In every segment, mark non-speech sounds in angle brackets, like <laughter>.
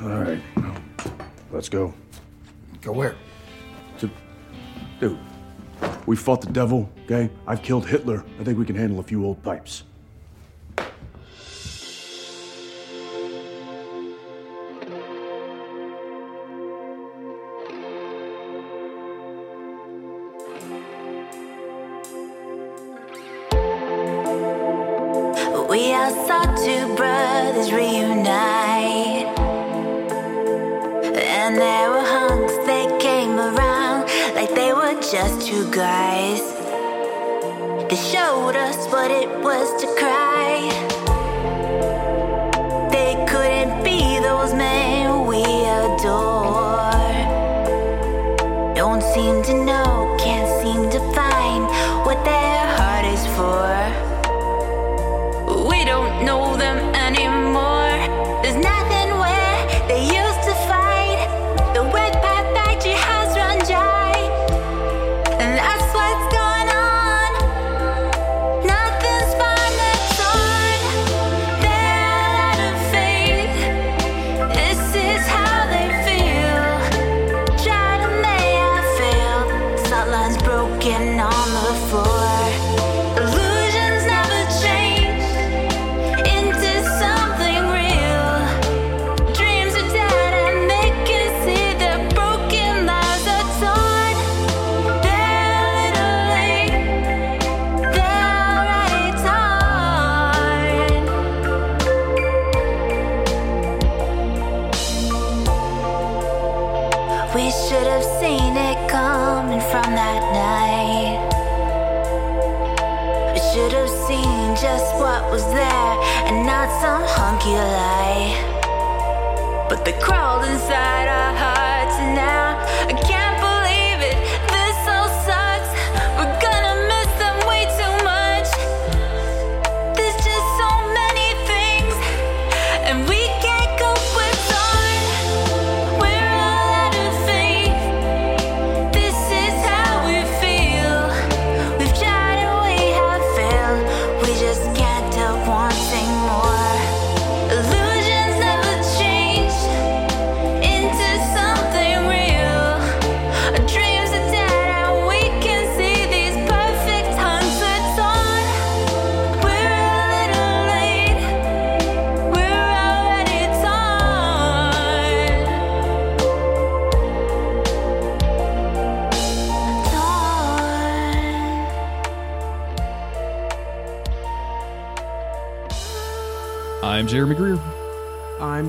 All right, let's go. Go where? To, dude, we fought the devil, okay? I've killed Hitler. I think we can handle a few old pipes.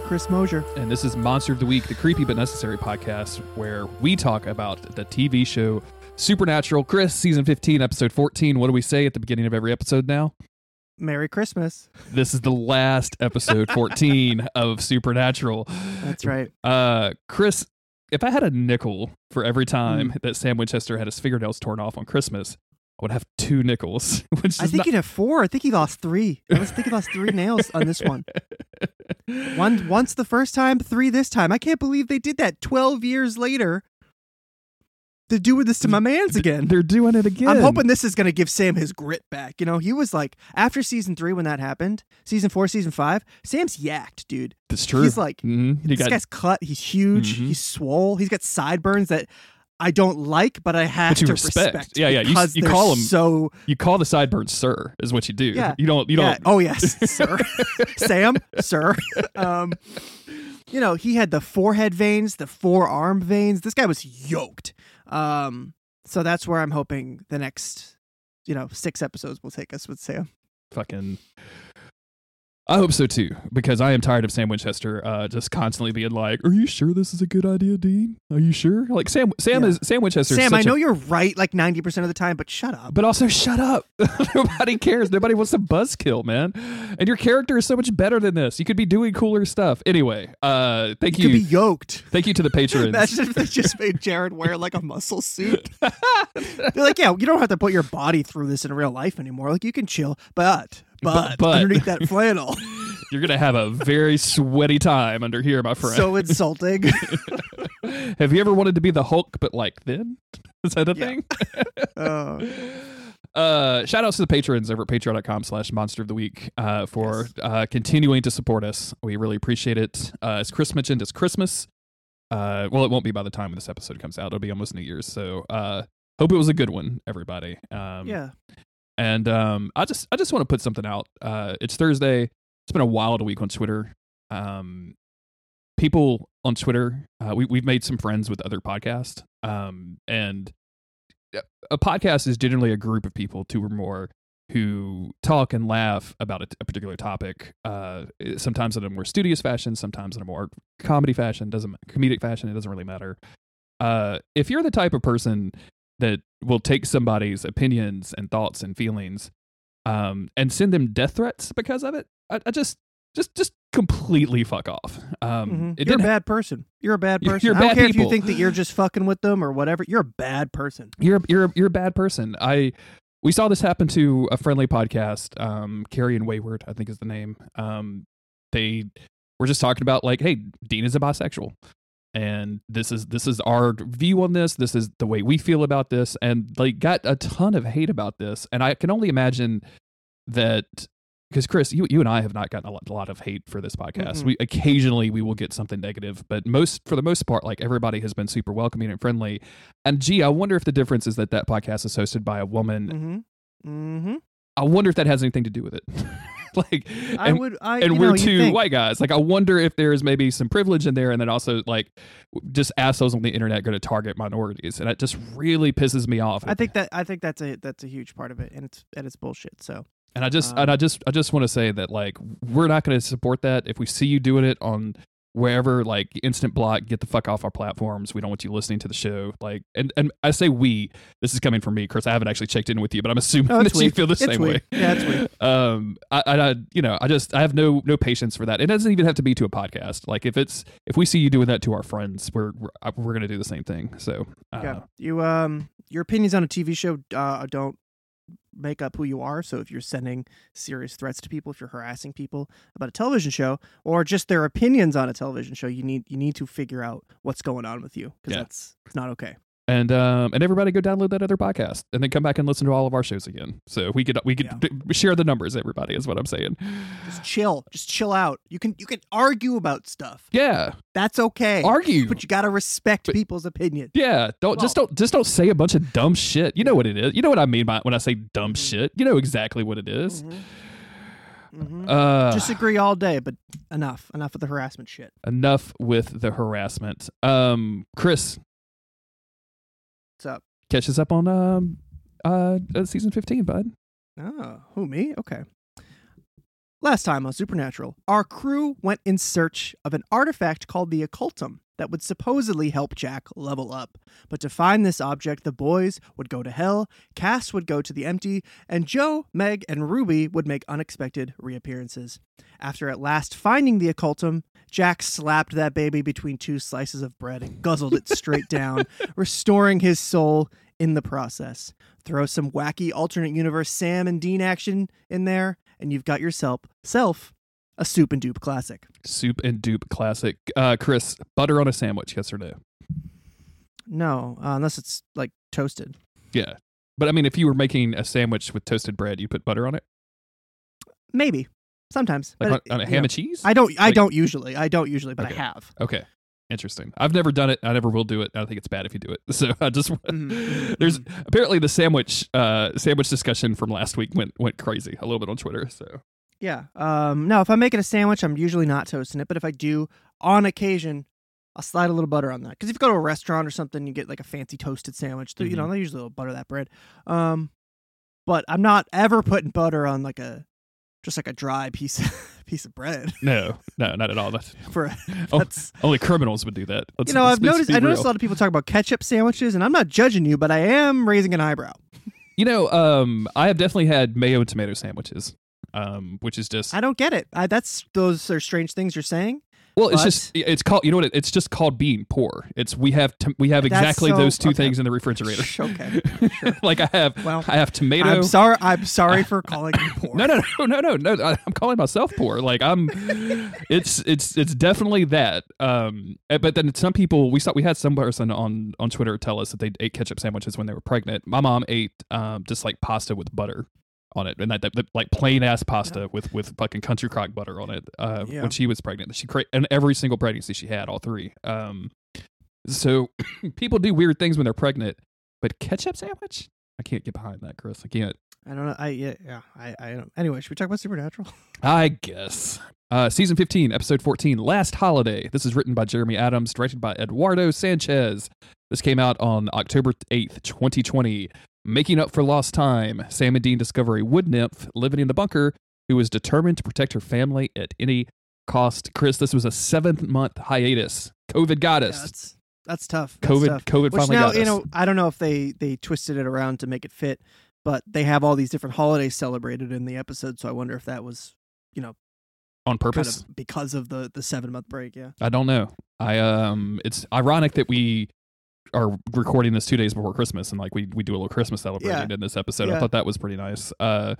Chris Mosier. and this is Monster of the Week, the creepy but necessary podcast where we talk about the TV show Supernatural. Chris, season 15, episode 14. What do we say at the beginning of every episode now? Merry Christmas. This is the last episode <laughs> 14 of Supernatural. That's right. Uh, Chris, if I had a nickel for every time Mm. that Sam Winchester had his fingernails torn off on Christmas, I would have two nickels, <laughs> which I think not- he'd have four. I think he lost three. I was thinking he lost three nails on this one. <laughs> One once the first time, three this time. I can't believe they did that 12 years later. They're doing this to my man's again. They're doing it again. I'm hoping this is going to give Sam his grit back. You know, he was like, after season three, when that happened, season four, season five, Sam's yacked, dude. That's true. He's like, Mhm. He this got- guy's cut. He's huge. Mhm. He's swole. He's got sideburns that I don't like, but I have But to respect. Yeah, yeah. You- you they're so you call the sideburns sir, is what you do. Yeah. You don't. You yeah. don't. Oh yes, <laughs> sir, <laughs> Sam, sir. <laughs> Um, you know he had the forehead veins, the forearm veins. This guy was yoked. Um, so that's where I'm hoping the next, you know, six episodes will take us with Sam. Fucking. I hope so too, because I am tired of Sam Winchester uh, just constantly being like, "Are you sure this is a good idea, Dean? Are you sure?" Like Sam, Sam Yeah. is Sam Winchester. is Sam, I such a- know you're right like ninety percent of the time, but shut up. but also shut up. <laughs> Nobody cares. Nobody wants to buzzkill, man. And your character is so much better than this. You could be doing cooler stuff. Anyway, uh, thank You you, could be yoked. thank you to the <laughs> patrons. Imagine if they just made Jared wear like a muscle suit. They're like, yeah, you don't have to put your body through this in real life anymore. Like you can chill, but <laughs> but, but- underneath that flannel, <laughs> You're gonna have a very sweaty time under here, my friend. so insulting. <laughs> Have you ever wanted to be the Hulk, but like thin? Is that a Yeah. thing? Uh, Uh, shout outs to the patrons over at patreon.com slash monster of the week uh, for Yes. uh, continuing to support us. We really appreciate it. Uh, as Chris mentioned, it's Christmas. Uh, well, it won't be by the time this episode comes out. It'll be almost New Year's. So uh, hope it was a good one, everybody. Um, yeah. And um, I just I just want to put something out. Uh, it's Thursday. It's been a wild week on Twitter. Um, people on Twitter, uh, we we've made some friends with other podcasts. Um, and a podcast is generally a group of people, two or more, who talk and laugh about a, a particular topic. Uh, sometimes in a more studious fashion, sometimes in a more comedy fashion. Doesn't comedic fashion. It doesn't really matter. Uh, if you're the type of person that will take somebody's opinions and thoughts and feelings um, and send them death threats because of it, I, I just just just completely fuck off. Um, Mhm. You're a bad person. You're a bad <laughs> person. you're I don't care if you think that you're just fucking with them or whatever. You're a bad person. you're you're you're a bad person. I we saw this happen to a friendly podcast, um, Carrie and Wayward, I think is the name. Um, they were just talking about like, hey, Dean is a bisexual, and this is this is our view on this. This is the way we feel about this, and like got a ton of hate about this. And I can only imagine that because Chris, you you and I have not gotten a lot, a lot of hate for this podcast. Mm-mm. We occasionally we will get something negative, but most for the most part, like everybody has been super welcoming and friendly. And gee, I wonder if the difference is that that podcast is hosted by a woman. Mm-hmm. Mm-hmm. I wonder if that has anything to do with it. <laughs> <laughs> like, I and, would. I, and we're know, two think- white guys. Like, I wonder if there's maybe some privilege in there, and then also like just assholes on the internet going to target minorities, and it just really pisses me off. I think that I think that's a that's a huge part of it, and it's and it's bullshit. So And I just Um, and I just I just want to say that like we're not going to support that. If we see you doing it on wherever like instant block, get the fuck off our platforms. We don't want you listening to the show. Like and and I say we. This is coming from me, Chris. I haven't actually checked in with you, but I'm assuming Oh, <laughs> that you feel the It's same we. way. Yeah, it's we. <laughs> Um, I, I, you know I just I have no no patience for that. It doesn't even have to be to a podcast. Like if it's if we see you doing that to our friends, we're we're, uh, we're going to do the same thing. So uh, yeah, you um your opinions on a TV show uh, don't make up who you are. So if you're sending serious threats to people, if you're harassing people about a television show, or just their opinions on a television show, you need you need to figure out what's going on with you because Yeah. that's it's not okay. And um and everybody go download that other podcast and then come back and listen to all of our shows again. So we could we could Yeah. d- share the numbers. Everybody is what I'm saying. Just chill, just chill out. You can you can argue about stuff. Yeah, That's okay. argue. but you gotta respect But- people's opinion. yeah, don't just don't just don't say a bunch of dumb shit. You know what it is. You know what I mean by when I say dumb Mhm. shit. You know exactly what it is. Mhm. Uh, Disagree all day, but enough. Enough of the harassment shit. enough with the harassment. Um, Chris, What's up? catch us up on um uh uh, season 15 bud Oh, who me? Okay. Last time on Supernatural, our crew went in search of an artifact called the occultum that would supposedly help Jack level up. But to find this object, the boys would go to hell, Cass would go to the empty, and Jo, Meg, and Ruby would make unexpected reappearances. After at last finding the occultum, Jack slapped that baby between two slices of bread and guzzled it straight <laughs> down, restoring his soul in the process. Throw some wacky alternate universe Sam and Dean action in there, and you've got yourself self a soup and dupe classic. soup and dupe classic uh chris butter on a sandwich yes or no No, uh, unless it's like toasted. yeah but i mean if you were making a sandwich with toasted bread you put butter on it Maybe sometimes. like But, on, on a ham know, and cheese I don't. I Like- don't usually. I don't usually, but Okay. I have. okay interesting i've never done it i never will do it i think it's bad if you do it <laughs> so i just Mhm. there's apparently the sandwich uh sandwich discussion from last week went went crazy a little bit on twitter so Yeah. Um. No, if I'm making a sandwich, I'm usually not toasting it. But if I do, on occasion, I'll slide a little butter on that. Because if you go to a restaurant or something, you get like a fancy toasted sandwich. You know, Mhm. they usually will butter that bread. Um. But I'm not ever putting butter on like a just like a dry piece <laughs> piece of bread no no not at all that's, <laughs> for <laughs> Oh, that's only criminals would do that Let's- you know I've noticed I noticed real. a lot of people talk about ketchup sandwiches and I'm not judging you but I am raising an eyebrow. You know, um, I have definitely had mayo and tomato sandwiches, um, which is just I don't get it. I, that's those are strange things you're saying. Well, it's just it's called you know what it, it's just called being poor. It's we have to, we have exactly so- those two okay. things in the refrigerator. okay. <laughs> sure. like I have Well, I have tomato. I'm sorry. I'm sorry for calling you poor. No, no, no, no, no, no. I'm calling myself poor. Like I'm, <laughs> it's it's it's definitely that. Um, eh, but then some people we saw we had some person on on Twitter tell us that they ate ketchup sandwiches when they were pregnant. My mom ate um just like pasta with butter on it, and that, that, that- like plain ass pasta with with fucking country crock butter on it. Uh, Yeah. when she was pregnant, she cra- and every single pregnancy she had, all three. Um, so <coughs> people do weird things when they're pregnant, but ketchup sandwich. I can't get behind that, Chris. I can't. I don't know. I yeah yeah. I I don't. Anyway, should we talk about Supernatural? <laughs> I guess. Uh, season 15, episode 14, Last Holiday. This is written by Jeremy Adams, directed by Eduardo Sanchez. This came out on October 8th, 2020. Making up for lost time, Sam and Dean discover a wood nymph living in the bunker who is determined to protect her family at any cost. Chris, this was a seventh month hiatus. COVID got Yeah, us. that's that's tough. That's COVID, tough. COVID Which finally now got you us. know I don't know if they they twisted it around to make it fit, but they have all these different holidays celebrated in the episode. So I wonder if that was you know, on kind purpose. of because of the the seven month break. Yeah. I don't know. I um, it's ironic that we are recording this two days before Christmas, and like we we do a little Christmas celebrating in this episode. I thought that was pretty nice. Uh,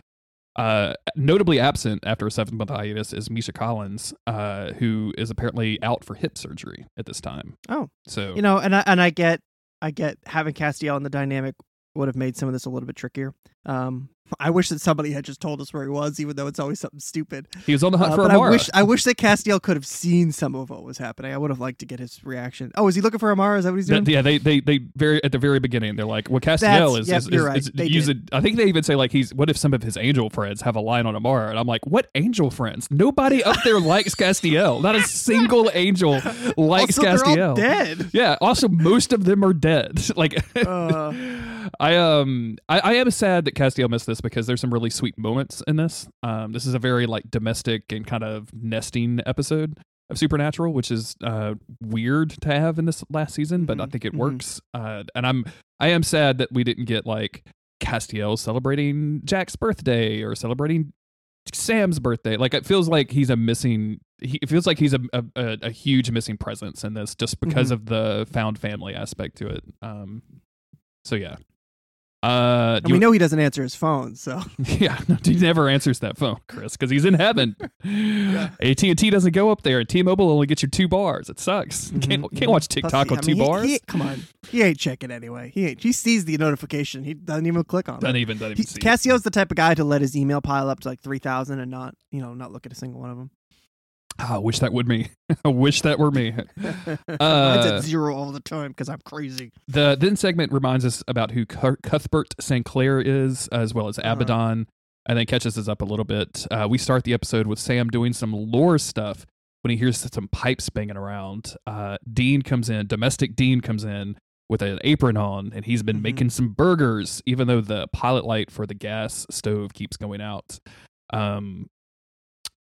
uh, notably absent after a seven month hiatus is Misha Collins, uh, who is apparently out for hip surgery at this time. Oh. so You know, and I and I get I get having Castiel in the dynamic would have made some of this a little bit trickier. Um, <laughs> I wish that somebody had just told us where he was, even though it's always something stupid. he was on the hunt Uh, for but I Amara. wish I wish that Castiel could have seen some of what was happening. I would have liked to get his reaction. Oh, is he looking for Amara? Is that what he's doing? That- yeah, they, they they very at the very beginning they're like, well, Castiel That's- is, yep, is, is, right. is using. I think they even say like he's. What if some of his angel friends have a line on Amara? And I'm like, what angel friends? Nobody up there <laughs> likes Castiel. Not a single angel likes also, Castiel. all dead. Yeah. Also, most of them are dead. <laughs> like, Uh. I um, I, I am sad that Castiel missed this because there's some really sweet moments in this. Um, this is a very like domestic and kind of nesting episode of Supernatural, which is uh weird to have in this last season, but I Mhm, think it mhm. works. Uh, and I'm I am sad that we didn't get like Castiel celebrating Jack's birthday or celebrating Sam's birthday. Like it feels like he's a missing. He, it feels like he's a, a a huge missing presence in this, just because Mhm. of the found family aspect to it. Um, so yeah. Uh, And we you- know he doesn't answer his phone, so <laughs> yeah, no, he never answers that phone, Chris, because he's in heaven. AT and T doesn't go up there. T-Mobile only gets you two bars. It sucks. Mhm, Can't can't watch TikTok he- on I two mean, bars. he- come on, he ain't checking anyway. He ain't. He sees the notification. He doesn't even click on doesn't it. even doesn't He, even see. it. The type of guy to let his email pile up to like three thousand and not, you know, not look at a single one of them. <laughs> I wish that would me. <laughs> I wish that were me. <laughs> Mine's Uh, at zero all the time because I'm crazy. The then segment reminds us about who Cu- Cuthbert Sinclair is, as well as Uh-huh. Abaddon, and then catches us up a little bit. Uh, we start the episode with Sam doing some lore stuff when he hears some pipes banging around. Uh, Dean comes in, domestic Dean comes in with an apron on, and he's been Mhm. making some burgers, even though the pilot light for the gas stove keeps going out. Um,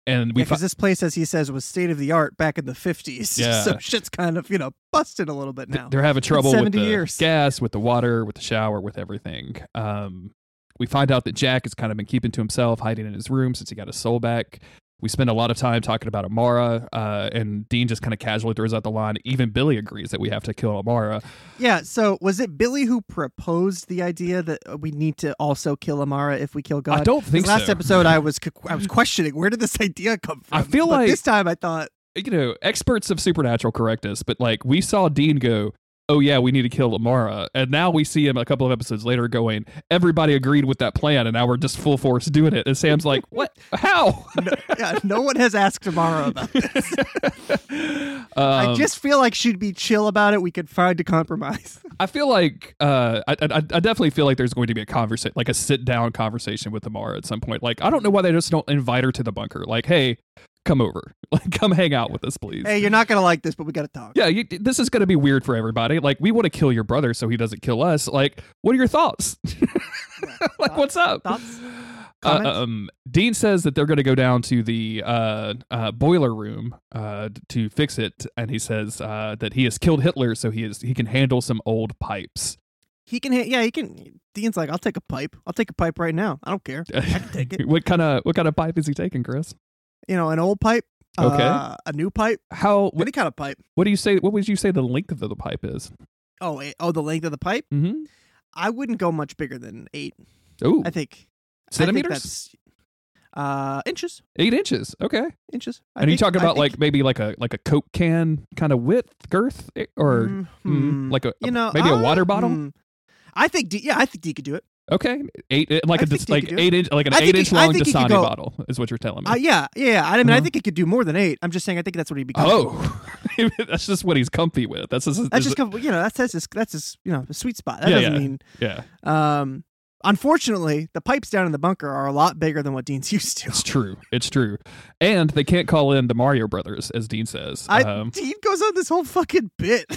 and we Because this place, as he says, was state of the art back in the fifties. <laughs> Yeah. so shit's kind of you know busted a little bit now. They're having trouble with 70 the years. gas, with the water, with the shower, with everything. Um, we find out that Jack has kind of been keeping to himself, hiding in his room since he got his soul back. We spend a lot of time talking about Amara, uh, and Dean just kind of casually throws out the line. Even Billy agrees that we have to kill Amara. Yeah. So was it Billy who proposed the idea that uh, we need to also kill Amara if we kill God? I don't think last so. episode I was I was questioning where did this idea come from. I feel But like- this time I thought You know, experts of supernatural correct us, but like we saw Dean go, "Oh yeah, we need to kill Amara," and now we see him a couple of episodes later going, "Everybody agreed with that plan, and now we're just full force doing it." And Sam's like, "What? How?" <laughs> yeah, no one has asked Amara about this. <laughs> I Um, just feel like she'd be chill about it. We could find a compromise. <laughs> I feel like uh, I, I I definitely feel like there's going to be a conversation, like a sit down conversation with Amara at some point. Like I don't know why they just don't invite her to the bunker. Like, hey, come over, <laughs> like come hang out with us, please. hey, you're not gonna like this, but we gotta talk. yeah, you, this is going to be weird for everybody. Like, we want to kill your brother so he doesn't kill us. Like, what are your thoughts? <laughs> like, what's up? Thoughts? Uh, um, Dean says that they're going to go down to the uh, uh, boiler room uh, to fix it, and he says uh, that he has killed Hitler, so he is he can handle some old pipes. He can. ha- Yeah, he can. Dean's like, I'll take a pipe. I'll take a pipe right now. I don't care. I can take it. <laughs> what kind of what kind of pipe is he taking, Chris? You know, an old pipe. Okay. Uh, a new pipe, How? What, any kind of pipe. what do you say? What would you say the length of the, pipe is? Oh, eh, oh, the length of the pipe. Mm-hmm. I wouldn't go much bigger than eight. Oh, I think I centimeters. think that's uh inches. Eight inches. Okay. Inches. I and are you think- talking I about think- like maybe like a like a Coke can kind of width, girth, eh, or Mm, mm, like a you know maybe a uh, water bottle? hmm. I think D, yeah, I think D could do it. Okay, eight eh, like I a think dis- you like it. eight inch like an I eight he- inch long Dasani go- bottle is what you're telling me. Uh, yeah, yeah. I mean, I Uh-huh. think he could do more than eight. I'm just saying, I think that's what he'd be. oh, <laughs> that's just what he's comfy with. That's just, that's just comfortable. You know, that's that's his, that's his you know sweet spot. That Yeah, doesn't yeah. mean. yeah. Um, unfortunately, the pipes down in the bunker are a lot bigger than what Dean's <laughs> used to. It's true. It's true. And they can't call in the Mario Brothers, as Dean says. I um, Dean goes on this whole fucking bit <laughs>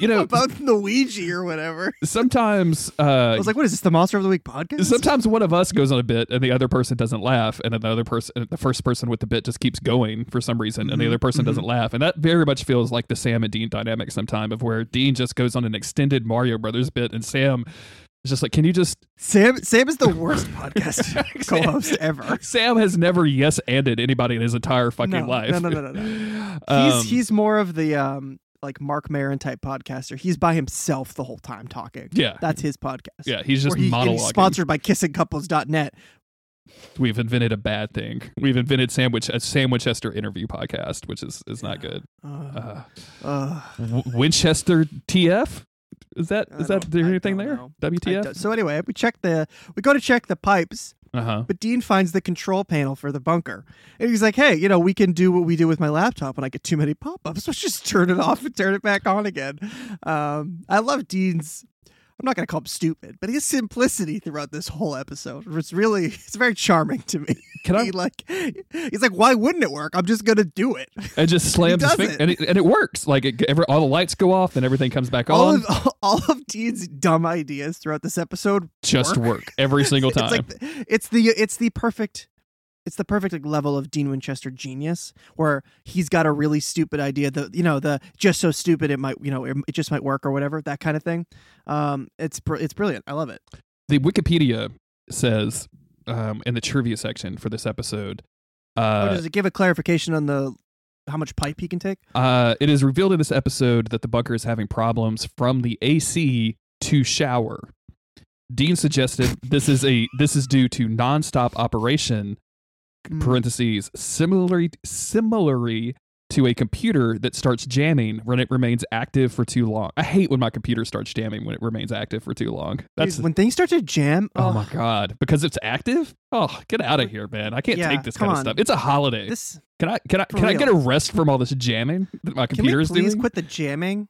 you know, <laughs> about Luigi or whatever. sometimes uh, I was like, "What is this? The Monster of the Week podcast?" sometimes one of us goes on a bit and the other person doesn't laugh and then the other person the first person with the bit just keeps going for some reason and the Mhm, other person mhm. doesn't laugh and that very much feels like the sam and dean dynamic sometime of where dean just goes on an extended mario brothers bit and sam is just like can you just Sam Sam is the <laughs> worst podcast <laughs> co-host ever. sam has never yes anded anybody in his entire fucking No, life no, no, no, no, no. Um, he's he's more of the um like Marc Maron type podcaster. He's by himself the whole time talking. yeah That's his podcast. yeah he's just he, monologuing he's sponsored by kissingcouples.net. we've invented a bad thing we've invented sandwich a sandwich Chester interview podcast which is is not good Uh, uh, uh, W- Winchester TF? Is that is that there anything there? WTF? so anyway, we check the we go to check the pipes, Uh huh. but Dean finds the control panel for the bunker. And he's like, "Hey, you know, we can do what we do with my laptop when I get too many pop-ups. <laughs> Let's just turn it off and turn it back on again." Um, I love Dean's I'm not going to call him stupid, but his simplicity throughout this whole episode was really it's very charming to me. Can I? <laughs> He like he's like, "Why wouldn't it work? I'm just going to do it." It just <laughs> slams his finger, and it, and it works. Like it, every, all the lights go off, and everything comes back All on. of <laughs> all of Dean's dumb ideas throughout this episode just work. work every single time. It's like the, it's the it's the perfect it's the perfect like, level of Dean Winchester genius where he's got a really stupid idea the you know the just so stupid it might you know it, it just might work or whatever that kind of thing. Um, it's it's brilliant. I love it. the Wikipedia says um, in the trivia section for this episode. oh, Uh, does it give a clarification on the how much pipe he can take? uh, it is revealed in this episode that the bunker is having problems from the AC to shower. Dean suggested this is a this is due to nonstop operation. Mm. parentheses similarly similarly to a computer that starts jamming when it remains active for too long. I hate when my computer starts jamming when it remains active for too long. That's Dude, when things start to jam. oh my god because it's active. Oh, get out of here, man! I can't Yeah, take this kind of stuff. It's a holiday. This can I can I can I get a rest from all this jamming that my computer is please doing? Please quit the jamming?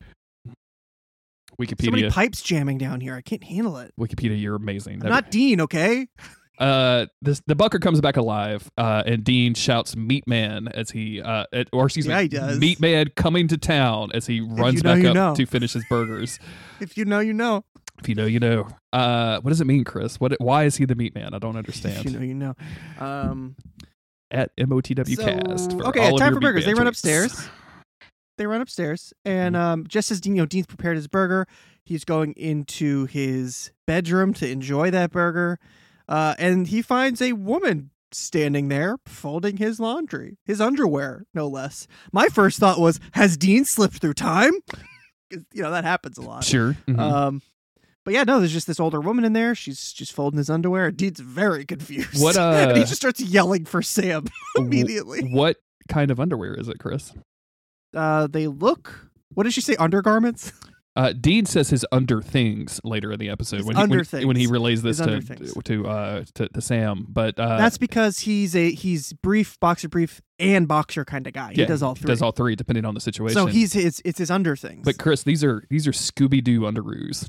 So many Wikipedia. pipes jamming down here. I can't handle it. Wikipedia, you're amazing. I'm not Dean, okay? Uh this the bunker comes back alive uh and dean shouts meat man as he uh at, or excuse Yeah, me he does. meat man coming to town as he runs you know, back up know. to finish his burgers <laughs> If you know, you know. if you know you know uh what does it mean chris what why is he the meat man i don't understand <laughs> If you know, you know. Um, at motw cast So- for okay, time for burgers. They run upstairs. they run upstairs, and Mm-hmm. um, just as Dean, you know, Dean's prepared his burger, he's going into his bedroom to enjoy that burger, uh, and he finds a woman standing there folding his laundry, his underwear, no less. My first thought was, has Dean slipped through time? <laughs> you know that happens a lot. sure mhm. Um, but yeah, no, there's just this older woman in there. She's just folding his underwear. Dean's very confused. What, <laughs> and he uh, just starts yelling for Sam <laughs> immediately. what kind of underwear is it chris Uh, they look. What did she say? Undergarments. Uh, Dean says his under things later in the episode when he, when, when he relays this to to, uh, to to Sam, but uh, That's because he's a he's brief boxer brief and boxer kind of guy. he does all three. Does all three depending on the situation. so he's his it's his under things. But Chris, these are these are Scooby Doo underoos.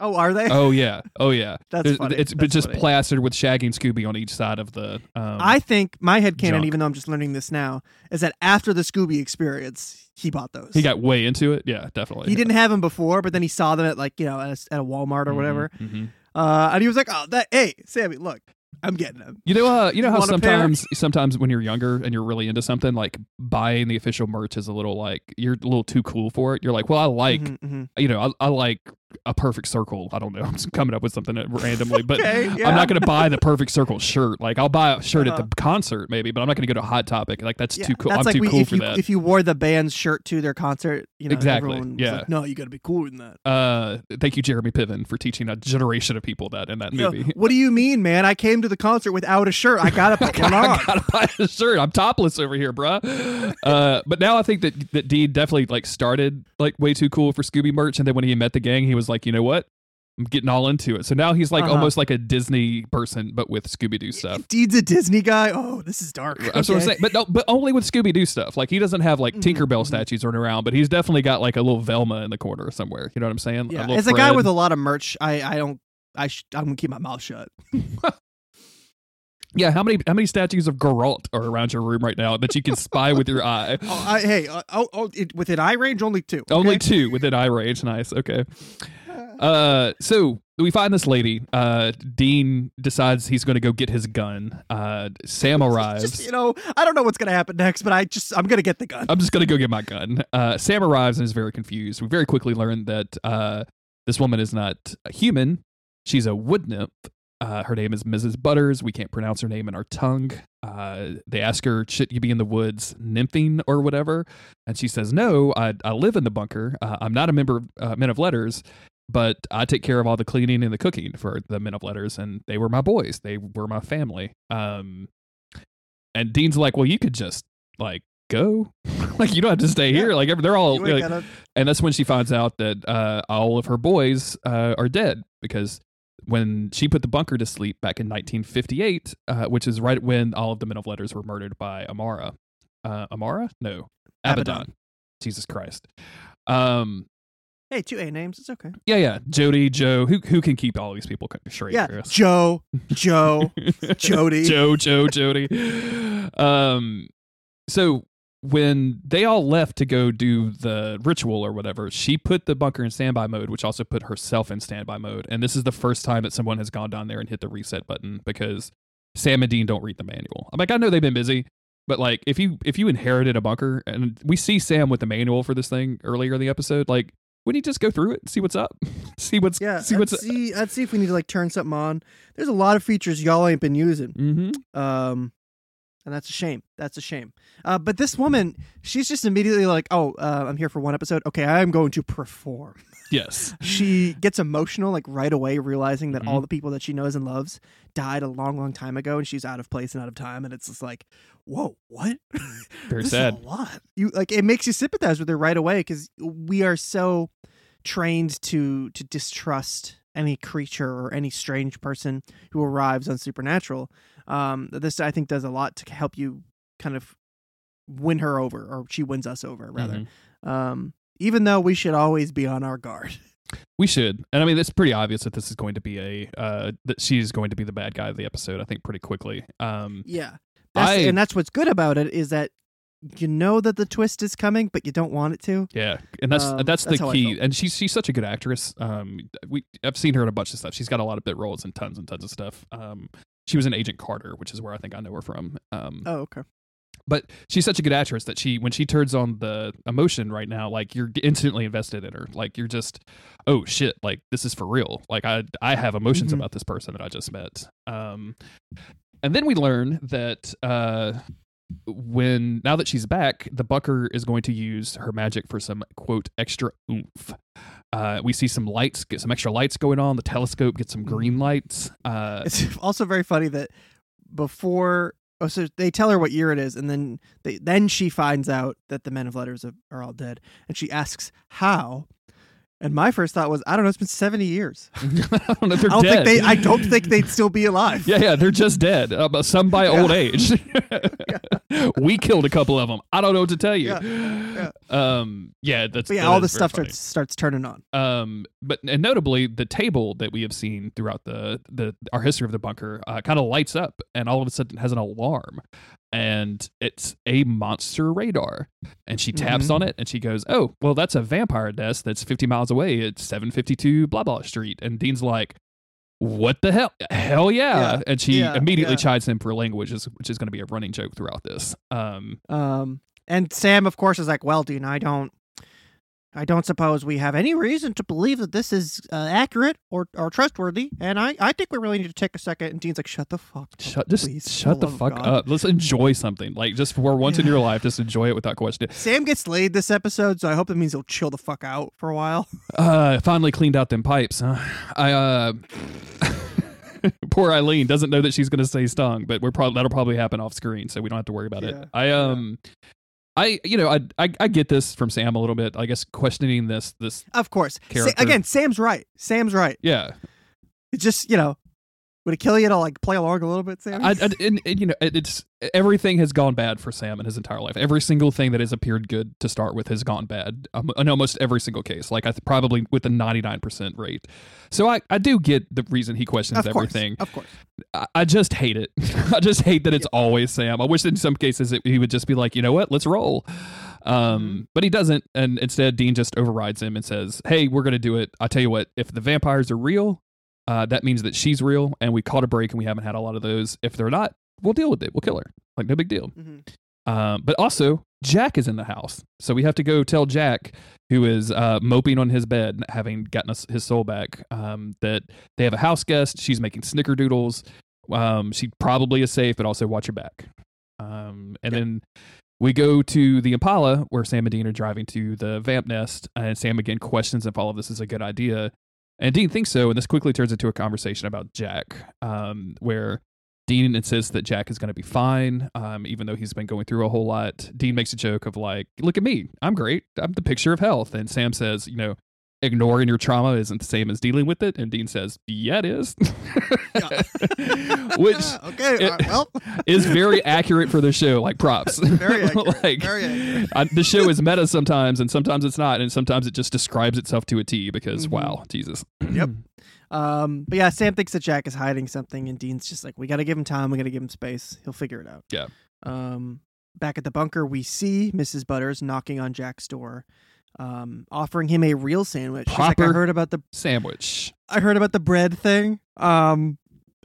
Oh, are they? Oh yeah, <laughs> oh yeah. That's funny. It's That's just funny. plastered with Shaggy and Scooby on each side of the. Um, I think my head canon, even though I'm just learning this now, is that after the Scooby experience, he bought those. he got way into it. Yeah, definitely. He didn't have them before, but then he saw them at like you know at a, at a Walmart or Mhm, whatever, mhm. uh, and he was like, "Oh, that hey, Sammy, look, I'm getting them." You know, uh, you know how Want sometimes, sometimes when you're younger and you're really into something, like buying the official merch is a little like you're a little too cool for it. You're like, well, I like, Mhm, mhm. you know, I, I like a perfect circle. I don't know. <laughs> I'm just coming up with something randomly, but Okay, I'm not going to buy the perfect circle shirt. Like I'll buy a shirt Uh-huh. at the concert maybe, but I'm not going to go to Hot Topic. Like that's Yeah, too cool. That's I'm like too we, cool if for you that. if you wore the band's shirt to their concert, you know, Exactly, yeah. like, no, you got to be cooler than that. uh, thank you, Jeremy Piven, for teaching a generation of people that in that You know, movie. what do you mean, man? I came to the concert without a shirt. I gotta <laughs> put one on. I gotta buy a shirt. I'm topless over here, bruh. Uh, but now I think that that Dean definitely like started like way too cool for Scooby merch, and then when he met the gang, he was like, you know what, I'm getting all into it. So now he's like Uh-huh. almost like a Disney person, but with Scooby Doo stuff. Deed's a Disney guy. Oh, this is dark. That's what I'm Okay. saying, but no, but only with Scooby Doo stuff. Like he doesn't have like Mhm, Tinkerbell mhm. statues running around, but he's definitely got like a little Velma in the corner somewhere. You know what I'm saying? Yeah, little as a guy with a lot of merch, I I don't. I sh- I'm gonna keep my mouth shut. <laughs> yeah. How many how many statues of Geralt are around your room right now that you can spy with your eye? <laughs> Oh, I, hey, uh, oh, oh, it, within eye range, only two. Only okay? two within eye range. Nice. Okay. Uh, so we find this lady. Uh, Dean decides he's going to go get his gun. Uh, Sam <laughs> arrives. Just you know, I don't know what's gonna happen next, but I just I'm gonna get the gun. I'm just gonna go get my gun. Uh, Sam arrives and is very confused. We very quickly learn that uh, this woman is not a human; she's a wood nymph. Uh, her name is Mrs. Butters. We can't pronounce her name in our tongue. Uh, they ask her, "Should you be in the woods nymphing or whatever?" And she says, "No, I, I live in the bunker. Uh, I'm not a member of uh, Men of Letters." But I take care of all the cleaning and the cooking for the Men of Letters, and they were my boys. They were my family. Um, and Dean's like, "Well, you could just like go <laughs> like you don't have to stay here like they're all like- gotta- and that's when she finds out that uh, all of her boys uh, are dead because when she put the bunker to sleep back in 1958 uh, which is right when all of the men of letters were murdered by amara uh, amara no abaddon. Abaddon. jesus christ um hey, two A names. It's okay. yeah yeah jody joe who who can keep all these people straight Yeah, Chris? Joe, <laughs> Joe, Jody. Joe, Joe, Jody. Um, so when they all left to go do the ritual or whatever, she put the bunker in standby mode, which also put herself in standby mode. And this is the first time that someone has gone down there and hit the reset button because Sam and Dean don't read the manual. I'm like, I know they've been busy, but like if you if you inherited a bunker and we see Sam with the manual for this thing earlier in the episode, like wouldn't you just go through it and see what's up? <laughs> see what's Yeah, see what's see. Let's see if we need to like turn something on. There's a lot of features y'all ain't been using. mm-hmm. Um, and that's a shame. That's a shame. Uh, but this woman, she's just immediately like, "Oh, uh, I'm here for one episode. Okay, I am going to perform." <laughs> Yes. She gets emotional like right away, realizing that Mm-hmm. all the people that she knows and loves died a long, long time ago, and she's out of place and out of time. And it's just like, "Whoa, what?" <laughs> Very sad. A lot. You like it makes you sympathize with her right away because we are so trained to to distrust any creature or any strange person who arrives on supernatural. Um, this I think does a lot to help you kind of win her over, or she wins us over rather. Mhm. Um, even though we should always be on our guard. <laughs> We should, and I mean, it's pretty obvious that this is going to be a uh, that she's going to be the bad guy of the episode. I think pretty quickly. Um, Yeah, that's, I- and that's what's good about it is that you know that the twist is coming, but you don't want it to. yeah, and that's Um, that's, that's the key. And she's she's such a good actress. Um, we I've seen her in a bunch of stuff. She's got a lot of bit roles and tons and tons of stuff. Um, she was in Agent Carter, which is where I think I know her from. Um, Oh, okay. but she's such a good actress that she when she turns on the emotion right now like you're instantly invested in her like you're just oh shit like this is for real like i i have emotions Mhm. about this person that i just met um and then we learn that uh when now that she's back the bucker is going to use her magic for some quote extra oomph. Uh, we see some lights get some extra lights going on. The telescope gets some green lights. Uh, It's <laughs> also very funny that before oh so they tell her what year it is and then they then she finds out that the men of letters are, are all dead. And she asks how and my first thought was I don't know it's been 70 years. <laughs> I don't know I don't think they I don't think they'd still be alive. Yeah, yeah, they're just dead. Uh, some by old age. <laughs> we killed a couple of them. I don't know what to tell you. Yeah, Um, yeah, that's But yeah, that all is this stuff funny. starts starts turning on. Um, but and notably, the table that we have seen throughout the the our history of the bunker uh, kind of lights up, and all of a sudden has an alarm, and it's a monster radar. And she taps Mhm. on it, and she goes, "Oh, well, that's a vampire nest that's fifty miles away. It's seven fifty two blah blah street." And Dean's like. What the hell? Hell yeah! Yeah, and she yeah, immediately yeah. chides him for language, which is going to be a running joke throughout this. Um, Um and Sam of course is like, "Well, Dean, I don't I don't suppose we have any reason to believe that this is uh, accurate or, or trustworthy. And I, I think we really need to take a second. And Dean's like, shut the fuck. up, Shut just please, shut the love fuck God." up. Let's enjoy something. Like just for once in your <sighs> life, just enjoy it without question. Sam gets laid this episode, so I hope that means he'll chill the fuck out for a while. <laughs> Uh, finally cleaned out them pipes. Huh? I uh, <laughs> poor Eileen doesn't know that she's going to stay stung, but we're probably that'll probably happen off screen, so we don't have to worry about Yeah, it. I um, I you know I, I I get this from Sam a little bit. I guess questioning this this Of course. Sa- again, Sam's right. Sam's right. yeah. It's just, you know, would it kill you to like play along a little bit, Sam? I, I and, and, you know it, it's everything has gone bad for Sam in his entire life. Every single thing that has appeared good to start with has gone bad um, in almost every single case. Like I th- probably with a ninety nine percent rate. So I I do get the reason he questions of course. everything. Of course. I, I just hate it. <laughs> I just hate that it's always Sam. I wish in some cases it, he would just be like, you know what, let's roll. Mm-hmm. Um, but he doesn't, and instead Dean just overrides him and says, "Hey, we're gonna do it. I tell you what, if the vampires are real, uh, that means that she's real, and we caught a break, and we haven't had a lot of those. If they're not, we'll deal with it. We'll kill her. Like no big deal. Mhm. Um, but also Jack is in the house, so we have to go tell Jack, who is uh, moping on his bed, having gotten us, his soul back, um, that they have a house guest. She's making snickerdoodles. Um, she probably is safe, but also watch her back. Um, and then we go to the Impala where Sam and Dean are driving to the vamp nest, and Sam again questions if all of this is a good idea. And Dean thinks so, and this quickly turns into a conversation about Jack, um, where Dean insists that Jack is going to be fine, um, even though he's been going through a whole lot. Dean makes a joke of like, "Look at me, I'm great. I'm the picture of health." And Sam says, "You know, ignoring your trauma isn't the same as dealing with it." And Dean says, "Yeah, it is," <laughs> which okay, it- well, is very accurate for the show. Like props, <laughs> Very <laughs> accurate, like very accurate. I, the show is meta sometimes, and sometimes it's not, and sometimes it just describes itself to a T. Because Mhm. wow, Jesus. Yep. <clears throat> Um, but yeah, Sam thinks that Jack is hiding something, and Dean's just like, we got to give him time. We got to give him space. He'll figure it out. Yeah. Um, back at the bunker, we see Mrs. Butters knocking on Jack's door, um, offering him a real sandwich. Like, I heard about the Sandwich. I heard about the bread thing. Um,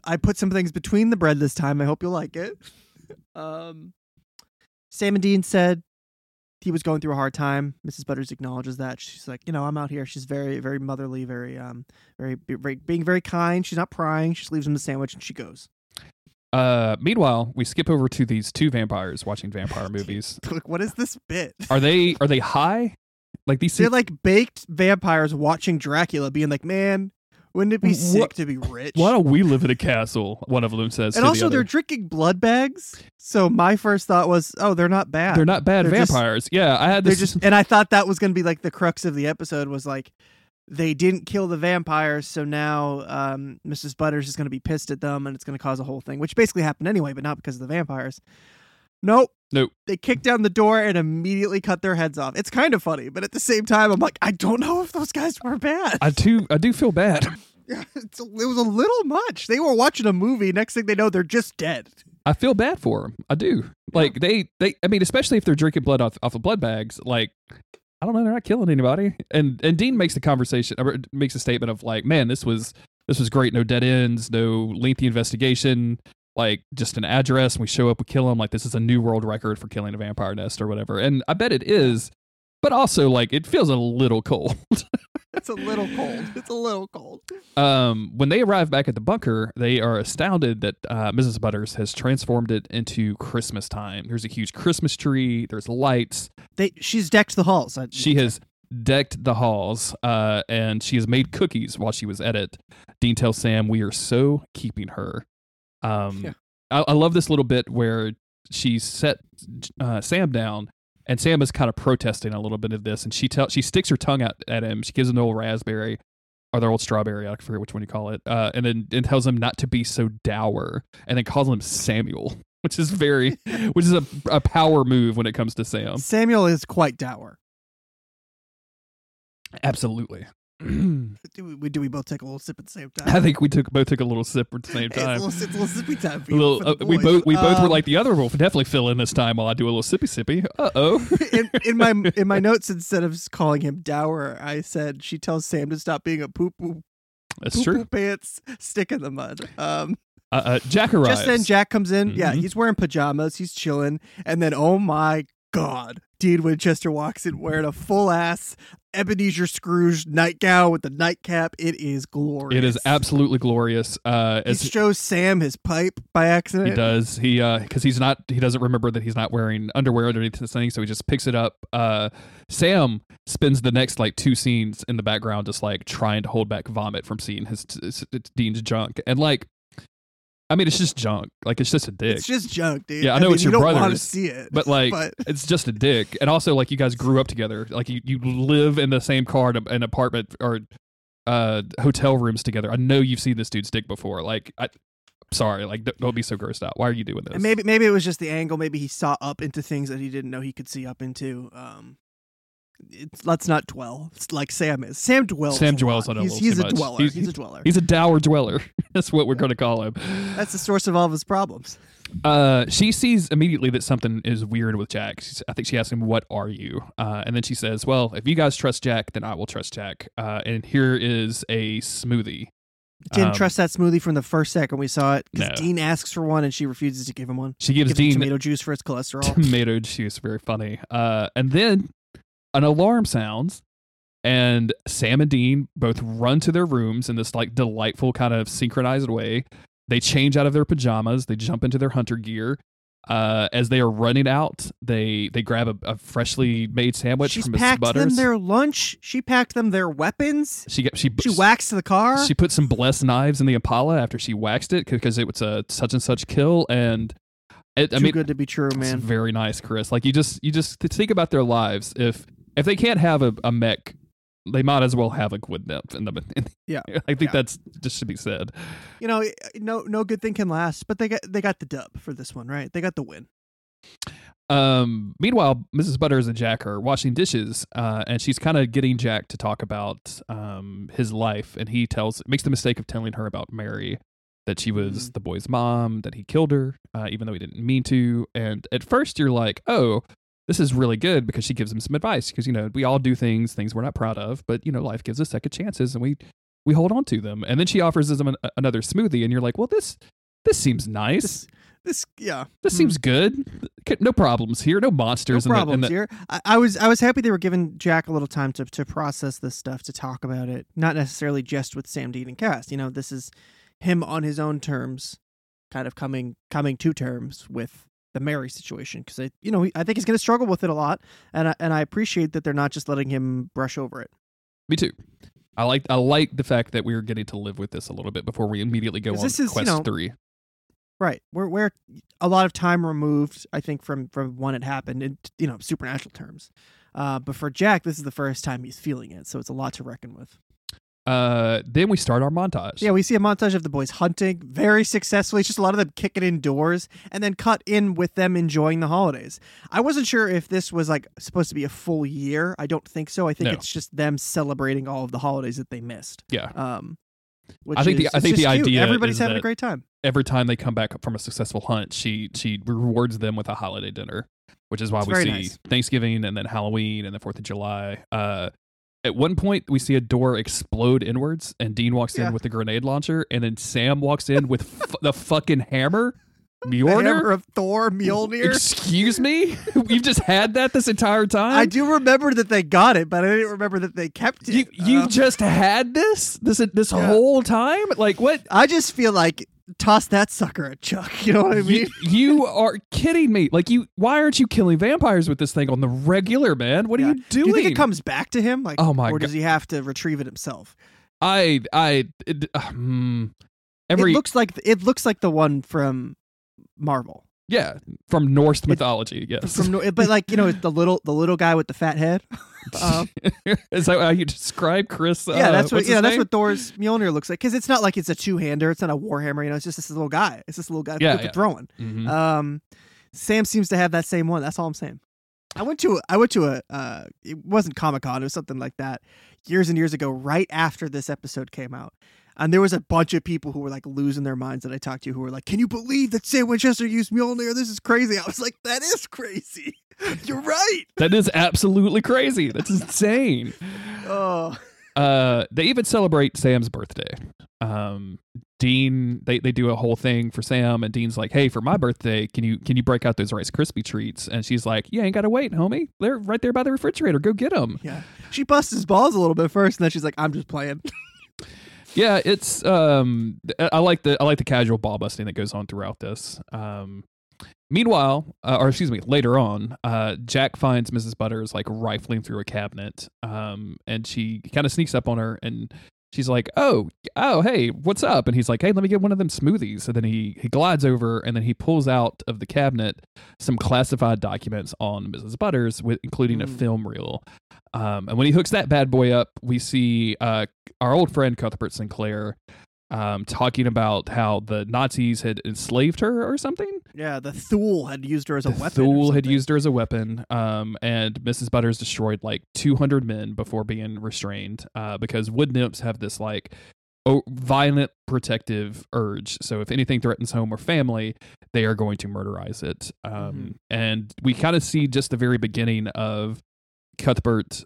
I put some things between the bread this time. I hope you'll like it. Um, Sam and Dean said he was going through a hard time. Mrs. Butters acknowledges that. She's like, you know, I'm out here. She's very, very motherly, very, um, very, very being very kind. She's not prying. She just leaves him the sandwich and she goes. Uh, meanwhile, we skip over to these two vampires watching vampire <laughs> movies. Like, what is this bit? Are they are they <laughs> high? Like these They're like baked vampires watching Dracula, being like, man, wouldn't it be sick to be rich? Why don't we live in a castle? One of them says. and also, the they're drinking blood bags. So my first thought was, oh, they're not bad. they're not bad they're just- vampires. yeah, I had this. just, and I thought that was going to be like the crux of the episode was like, they didn't kill the vampires, so now um, Mrs. Butters is going to be pissed at them, and it's going to cause a whole thing, which basically happened anyway, but not because of the vampires. Nope. Nope. They kick down the door and immediately cut their heads off. It's kind of funny, but at the same time, I'm like, I don't know if those guys were bad. I do I do feel bad. <laughs> a, it was a little much. They were watching a movie. Next thing they know, they're just dead. I feel bad for them. I do. Like they, they. I mean, especially if they're drinking blood off, off of blood bags. Like, I don't know, they're not killing anybody. And and Dean makes the conversation, or makes a statement of like, man, this was this was great. No dead ends, no lengthy investigation. Like just an address, and we show up, we kill him. Like this is a new world record for killing a vampire nest or whatever. And I bet it is. But also, like, it feels a little cold. <laughs> It's a little cold. It's a little cold. Um, when they arrive back at the bunker, they are astounded that uh, Mrs. Butters has transformed it into Christmas time. There's a huge Christmas tree. There's lights. They she's decked the halls. I- She has decked the halls, uh, and she has made cookies while she was at it. Dean tells Sam, "We are so keeping her." Um, Yeah. I, I love this little bit where she set uh, Sam down, and Sam is kind of protesting a little bit of this, and she tells she sticks her tongue out at him. She gives him the old raspberry or the old strawberry. I forget which one you call it, uh, and then and tells him not to be so dour, and then calls him Samuel, <laughs> which is very, <laughs> which is a, a power move when it comes to Sam. Samuel is quite dour. Absolutely. Do we, do we both take a little sip at the same <laughs> time? I think we took both took a little sip at the same time. It's a little, it's a little sippy time for you. little- for uh, we both we both were Um, like the other will definitely fill in this time while I do a little sippy sippy. Uh oh. <laughs> in, in my <laughs> in my notes instead of calling him dour, I said she tells Sam to stop being a poop poo That's true. pants stick in the mud. Um, Uh, uh, Jack arrives. just then Jack comes in. Yeah, Mhm. he's wearing pajamas. He's chilling, and then oh my God. Dean Winchester walks in wearing a full ass Ebenezer Scrooge nightgown with the nightcap. It is glorious. It is absolutely glorious. Uh, He shows Sam his pipe by accident. he does, he uh, because he's not, he doesn't remember that he's not wearing underwear underneath this thing, so he just picks it up. Uh, Sam spends the next like two scenes in the background just like trying to hold back vomit from seeing his, his, his Dean's junk, and like, I mean, it's just junk. Like it's just a dick. It's just junk, dude. Yeah, I know mean, it's you your don't want to see it, but like but <laughs> it's just a dick and also like you guys grew up together like you, you live in the same car in an apartment or uh hotel rooms together i know you've seen this dude's dick before like i sorry like don't, be so grossed out why are you doing this and maybe maybe it was just the angle. Maybe he saw up into things that he didn't know he could see up into. Um, let's not dwell. It's like Sam is. Sam dwells. Sam dwells on it a He's, little he's a much. dweller. He's- He's, a dweller. he's a dour dweller <laughs> that's what we're going to call him That's the source of all of his problems. uh she sees immediately that something is weird with jack She's- i think she asks him what are you uh and then she says well if you guys trust jack then i will trust jack uh and here is a smoothie Didn't Um, trust that smoothie from the first second we saw it because No. Dean asks for one and she refuses to give him one. she gives Gives dean tomato juice for his cholesterol. <laughs> tomato juice. Very funny. Uh, and then an alarm sounds, and Sam and Dean both run to their rooms in this like delightful kind of synchronized way. They change out of their pajamas. They jump into their hunter gear. Uh, as they are running out, they they grab a, a freshly made sandwich She's from Miss packed Butters. them their lunch. She packed them their weapons. she she She waxed the car. she put some blessed knives in the Impala after she waxed it because it was a such and such kill. And it, I Too mean, good to be true, It's man. very nice, Chris. Like you just you just think about their lives. If if they can't have a, a mech, they might as well have a quid in the. In, Yeah. I think Yeah. that's just should be said. You know, no no good thing can last, but they got they got the dub for this one, right? They got the win. Um, meanwhile, Mrs. Butters and Jack are washing dishes, uh, and she's kind of getting Jack to talk about um, his life, and he tells makes the mistake of telling her about Mary, that she was Mhm. the boy's mom, that he killed her, uh, even though he didn't mean to. And at first, you're like, oh. This is really good because she gives him some advice because you know we all do things things we're not proud of but you know life gives us second chances and we we hold on to them and then she offers him an, another smoothie and you're like well this this seems nice This this yeah. this Hmm. seems good. No problems here. No monsters. no in the- in problems the, here. I, I was I was happy they were giving Jack a little time to to process this stuff, to talk about it, not necessarily just with Sam Dean and Cass. You know, this is him on his own terms, kind of coming coming to terms with the Mary situation because I you know I think he's going to struggle with it a lot, and I, and I appreciate that they're not just letting him brush over it. Me too. I like I like the fact that we are getting to live with this a little bit before we immediately go on this is, you quest know, three. Right. We're we're a lot of time removed, I think, from from when it happened in you know supernatural terms. Uh, but for Jack, this is the first time he's feeling it, so it's a lot to reckon with. Uh, then we start our montage. Yeah, we see a montage of the boys hunting very successfully. It's just a lot of them kicking indoors, and then cut in with them enjoying the holidays. I wasn't sure if this was like supposed to be a full year. I don't think so. I think No. it's just them celebrating all of the holidays that they missed. yeah. Um, which I think the- I think the cute. idea everybody's is having a great time. Every time they come back from a successful hunt, she she rewards them with a holiday dinner, which is why It's we see nice. Thanksgiving and then Halloween and the Fourth of July. Uh, at one point, we see a door explode inwards, and Dean walks Yeah. in with a grenade launcher, and then Sam walks in with <laughs> f- the fucking hammer. The hammer of Thor, Mjolnir. Excuse me? <laughs> You've just had that this entire time? I do remember that they got it, but I didn't remember that they kept it. You you Um, just had this this this Yeah. whole time? Like what? I just feel like toss that sucker at Chuck. <laughs> You know what I mean? You, you <laughs> are kidding me. Like you why aren't you killing vampires with this thing on the regular, man? What are Yeah. you Do doing? you think it comes back to him? Like, Oh my or God. does he have to retrieve it himself? I I it, uh, hmm. every it looks like it looks like the one from Marvel. Yeah, from Norse mythology, yes. From but like you know the little the little guy with the fat head. Um, <laughs> Is that how you describe Chris? yeah, uh, that's what yeah his that's what Thor's Mjolnir looks like because it's not like it's a two hander. It's not a warhammer. You know, it's just this little guy. It's this little guy Yeah, with the yeah. throwing. Mhm. Um, Sam seems to have that same one. That's all I'm saying. I went to a, I went to a uh, it wasn't Comic Con. It was something like that years and years ago, right after this episode came out. And there was a bunch of people who were like losing their minds that I talked to who were like, "Can you believe that Sam Winchester used Mjolnir? This is crazy." I was like, "That is crazy. <laughs> You're right." that is absolutely crazy. That's insane. <laughs> Oh, Uh, they even celebrate Sam's birthday. Um, Dean, they, they do a whole thing for Sam, and Dean's like, "Hey, for my birthday, can you can you break out those Rice Krispie treats?" And she's like, "You ain't gotta wait, homie. They're right there by the refrigerator. Go get them." Yeah. She busts his balls a little bit first, and then she's like, "I'm just playing." <laughs> Yeah, it's um, I I like the I like the casual ball busting that goes on throughout this. Um, meanwhile, uh, or excuse me, later on, uh, Jack finds Mrs. Butters like rifling through a cabinet, um, and she kind of sneaks up on her and. She's like, "Oh, oh, hey, what's up?" And he's like, "Hey, let me get one of them smoothies." And then he he glides over, and then he pulls out of the cabinet some classified documents on Mrs. Butters, with including a Mm. film reel. Um, and when he hooks that bad boy up, we see uh, our old friend Cuthbert Sinclair um, talking about how the Nazis had enslaved her or something. yeah, the Thule had used her as a The weapon. Thule had used her as a weapon, um, and Mrs. Butters destroyed like 200 men before being restrained uh, because wood nymphs have this like violent protective urge. So if anything threatens home or family, they are going to murderize it. Um, Mhm. And we kind of see just the very beginning of Cuthbert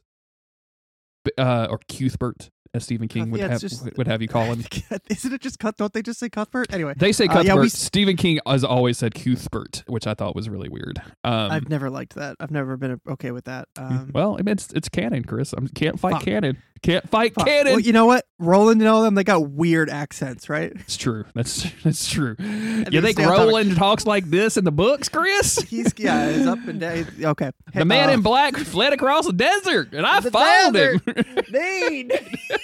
uh, or Cuthbert, as Stephen King would yeah, have just- would have you call him. <laughs> Isn't it just cut? Don't they just say Cuthbert? Anyway, They say Uh, Cuthbert. yeah, we Stephen King has always said Cuthbert, which I thought was really weird. Um, I've never liked that. I've never been okay with that. Um, well, I mean, it's it's canon, Chris. I can't fight Fuck. canon. Can't fight fuck. canon. Well, you know what? Roland and all them, they got weird accents, right? it's true. That's that's true. You they think stay on topic. Roland talks like this in the books, Chris? <laughs> He's yeah, he's up and down. Okay, The man uh, in black fled across the desert, and I followed him. Dean. <laughs>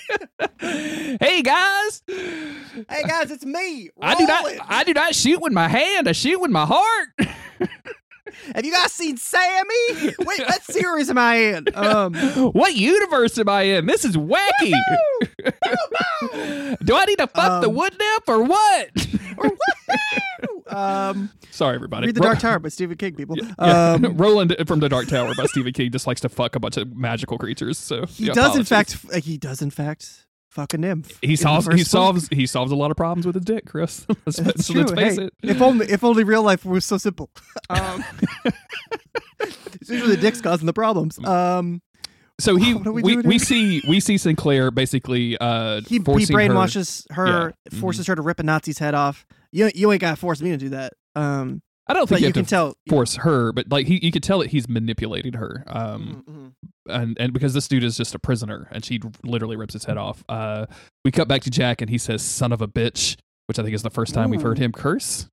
hey guys, hey guys, it's me. I do not I do not shoot with my hand. I shoot with my heart. Have you guys seen Sammy? Wait, what <laughs> series am I in? Um, what universe am I in? This is wacky. <laughs> do I need to fuck the Um, wood nymph or what? or what? Um, Sorry, everybody. read The Dark Tower by Stephen King. People. Yeah. Um, <laughs> Roland from the Dark Tower by Stephen King just likes to fuck a bunch of magical creatures. So he yeah, does in fact. He does in fact. Fuck a nymph. he solves he book. solves he solves a lot of problems with his dick, Chris. <laughs> let's, That's let's true. face Hey, it. If only if only real life was so simple. <laughs> Um, it's usually the dick's causing the problems. Um, So he we we, we see we see Sinclair basically uh he, he her- brainwashes her, Yeah. Mm-hmm. forces her to rip a Nazi's head off. You you ain't gotta force me to do that. Um, I don't think you, you can tell. force her, but like he you could tell that he's manipulating her. Um Mhm, mhm. and and because this dude is just a prisoner and she literally rips his head off. Uh we cut back to Jack and he says son of a bitch, which I think is the first time we've heard him curse.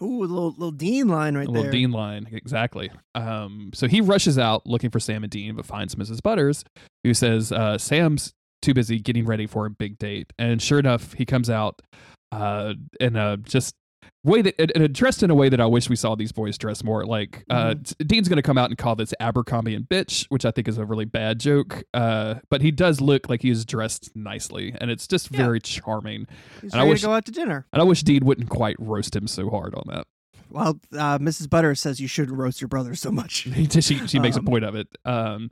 Ooh, a little little Dean line right a little there. Dean line, exactly. Um, so he rushes out looking for Sam and Dean, but finds Mrs. Butters, who says uh, Sam's too busy getting ready for a big date. And sure enough, he comes out uh, in a just way that and and dressed in a way that I wish we saw these boys dress more. Like uh, Mm-hmm. Dean's going to come out and call this Abercrombie and bitch, which I think is a really bad joke. Uh, but he does look like he is dressed nicely, and it's just Yeah. very charming. He's and I wish- to go out to dinner. And I wish Dean wouldn't quite roast him so hard on that. Well, uh, Mrs. Butter says you shouldn't roast your brother so much. <laughs> She she makes a Um, point of it. Um,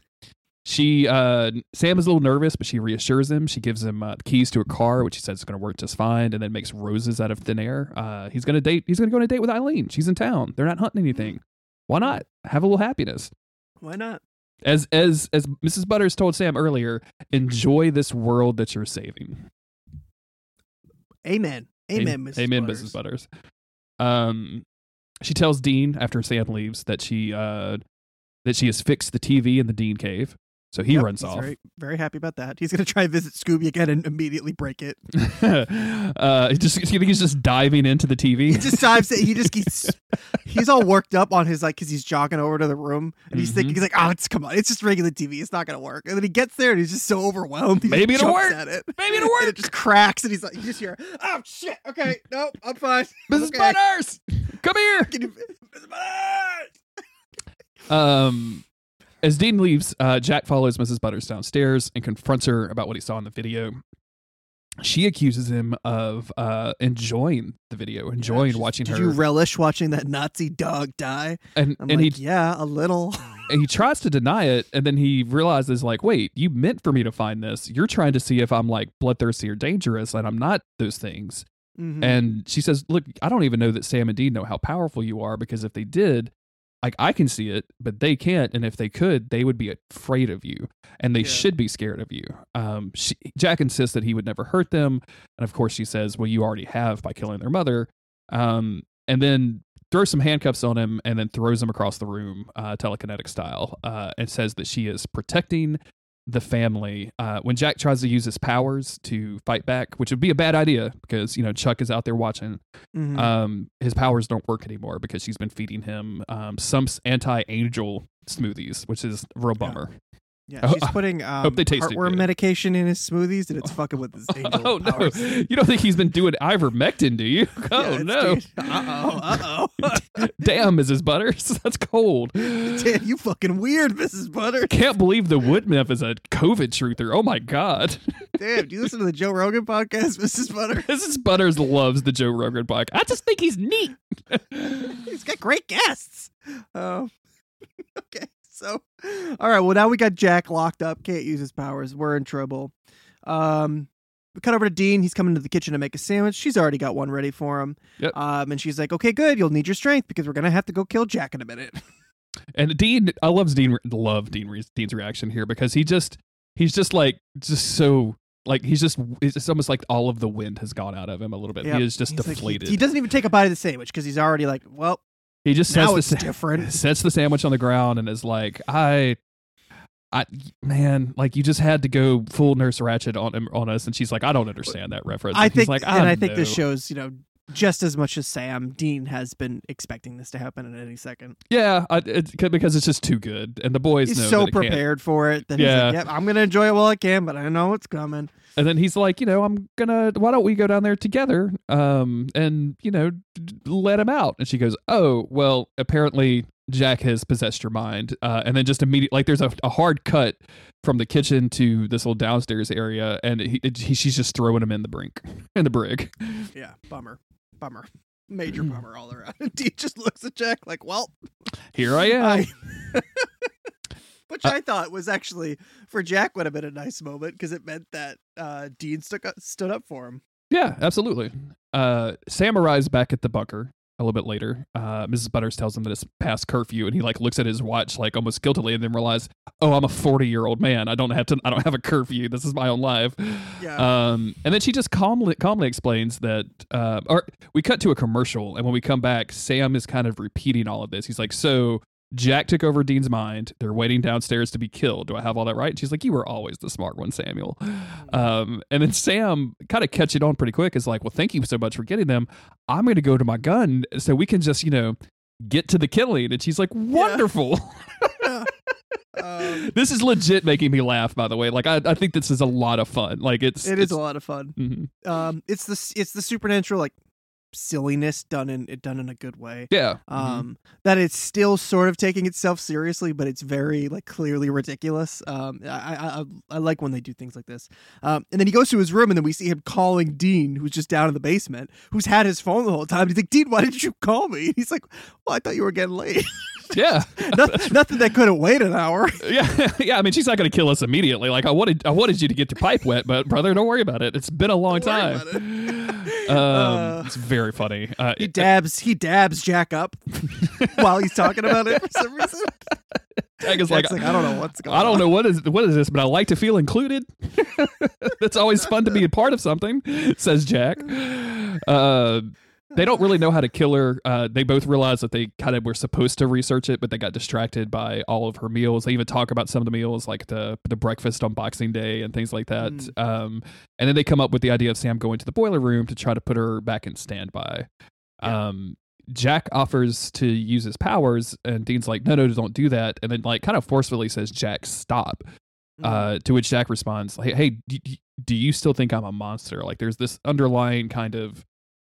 she uh, Sam is a little nervous, but she reassures him. She gives him uh, keys to a car, which he says is going to work just fine, and then makes roses out of thin air. Uh, he's going to date. He's going to go on a date with Eileen. She's in town. They're not hunting anything. Why not have a little happiness? Why not? As as as Mrs. Butters told Sam earlier, enjoy <clears throat> this world that you're saving. Amen. Amen, Mrs. Amen, Butters. Mrs. Butters. Um, she tells Dean after Sam leaves that she uh that she has fixed the TV in the Dean cave. So he Yep, runs off. Very, very happy about that. He's gonna try and visit Scooby again and immediately break it. <laughs> uh, just he's just diving into the TV. He just dives. in- He just <laughs> he's he's all worked up on his like because he's jogging over to the room and he's thinking Mhm. he's like, oh, it's come on, it's just regular TV. It's not gonna work. And then he gets there and he's just so overwhelmed. He Maybe it'll work. At it. Maybe it'll <laughs> And work. it just cracks and he's like, you just hear, oh shit. Okay, nope, I'm fine. Mrs. Okay. Butters, come here. You- Mrs. Butters! Um, as Dean leaves, uh, Jack follows Mrs. Butters downstairs and confronts her about what he saw in the video. She accuses him of uh, enjoying the video, enjoying Just- watching Did her, you relish watching that Nazi dog die? and I'm and like, he yeah, a little. <laughs> and he tries to deny it, and then he realizes, like, wait, you meant for me to find this. You're trying to see if I'm like bloodthirsty or dangerous, and I'm not those things. Mhm. And she says, Look, I don't even know that Sam and Dean know how powerful you are because if they did, like I can see it, but they can't. And if they could, they would be afraid of you, and they Yeah. should be scared of you. Um, she, Jack insists that he would never hurt them, and of course she says, "Well, you already have by killing their mother." Um, and then throws some handcuffs on him, and then throws him across the room, uh, telekinetic style, uh, and says that she is protecting the family. Uh, when Jack tries to use his powers to fight back, which would be a bad idea because you know Chuck is out there watching Mhm. um, his powers don't work anymore because she's been feeding him um, some anti angel smoothies, which is a real bummer. yeah, I ho- she's putting um, hope they tasted heartworm good. medication in his smoothies, and it's fucking with his angel <laughs> oh no! You don't think he's been doing ivermectin, do you? <laughs> Oh no! Uh oh. Uh oh. <laughs> Damn, Mrs. Butters, that's cold. Damn, you fucking weird, Mrs. Butter. Can't believe the wood nymph is a COVID truther. Oh my god. Damn, do you listen to the Joe Rogan podcast, Mrs. Butter? Mrs. Butters loves the Joe Rogan podcast. I just think he's neat. He's got great guests. Um, okay, so all right. Well, now we got Jack locked up. Can't use his powers. We're in trouble. Um, we cut over to Dean. He's coming to the kitchen to make a sandwich. She's already got one ready for him. Yep. Um, and she's like, "Okay, good. You'll need your strength because we're gonna have to go kill Jack in a minute." <laughs> And Dean, I love Dean. Love Dean. Dean's reaction here because he just, he's just like, just so like he's just, it's almost like all of the wind has gone out of him a little bit. Yep. He is just He's like- he- deflated. he, doesn't even take a bite of the sandwich because he's already like, "Well, He just sets now the it's sa- different." <laughs> sets the sandwich on the ground and is like, I, I, man, like you just had to go full Nurse Ratched on on us, and she's like, I don't understand that reference. I And he's think, like, and I think this shows, you know, just as much as Sam, Dean has been expecting this to happen at any second. yeah, I, it's c- because it's just too good, and the boys He's know so it can't- prepared for it that Yeah. he's like, "Yep, I'm gonna enjoy it while I can, but I know it's coming." And then he's like, you know, I'm gonna. Why don't we go down there together? Um, and you know, d- let him out. And she goes, oh, well, apparently Jack has possessed your mind. Uh, and then just immediately, like, there's a, a hard cut from the kitchen to this little downstairs area, and he, he she's just throwing him in the brink, in the brig. <laughs> Yeah, bummer, bummer, major Mm. bummer all around. <laughs> Dean just looks at Jack like, "Well, Here I am. I." <laughs> Which I thought was actually for Jack would have been a nice moment because it meant that uh, Dean stuck up, stood up for him. Yeah, absolutely. Uh, Sam arrives back at the bunker a little bit later. Uh, Mrs. Butters tells him that it's past curfew, and he like looks at his watch like almost guiltily, and then realizes, "Oh, I'm a 40 year old man. I don't have to. I don't have a curfew. This is my own life." Yeah. Um, and then she just calmly calmly explains that. Uh, or we cut to a commercial, and when we come back, Sam is kind of repeating all of this. He's like, "So." Jack took over Dean's mind. They're waiting downstairs to be killed. Do I have all that right? And she's like, You were always the smart one, Samuel. <sighs> Um, and then Sam kind of catch it on pretty quick. Is like, well, thank you so much for getting them. I'm going to go to my gun so we can just, you know, get to the killing. And she's like, wonderful. <laughs> <laughs> Um, this is legit making me laugh. By the way, like I, I think this is a lot of fun. Like it's it is it's, a lot of fun. mhm. Um, it's the it's the supernatural like silliness done in it done in a good way. yeah. mhm. um that it's still sort of taking itself seriously but it's very like clearly ridiculous um I, I i like when they do things like this um and then he goes to his room and then we see him calling dean who's just down in the basement who's had his phone the whole time he's like dean why didn't you call me <laughs> he's like well i thought you were getting late <laughs> <laughs> yeah. nothing, nothing that couldn't wait an hour <laughs> yeah, <laughs> yeah. I mean, she's not going to kill us immediately. Like I wanted, I wanted you to get your pipe wet, but brother, don't worry about it. It's been a long time. it. Um, Uh, it's very funny. Uh, he dabs he dabs jack up while he's talking about it for some reason Jack is like, like, i don't know what's going on I don't know what is what is this, but I like to feel included. It's always fun to be a part of something, says Jack. Uh, they don't really know how to kill her. Uh, they both realize that they kind of were supposed to research it, but they got distracted by all of her meals. They even talk about some of the meals, like the the breakfast on Boxing Day and things like that. Mm. Um, and then they come up with the idea of Sam going to the boiler room to try to put her back in standby. Yeah. Um, Jack offers to use his powers, and Dean's like, "No, no, don't do that." And then, like, kind of forcefully says, "Jack, stop." Uh, to which Jack responds, "Hey, hey, do, do you still think I'm a monster?" Like, there's this underlying kind of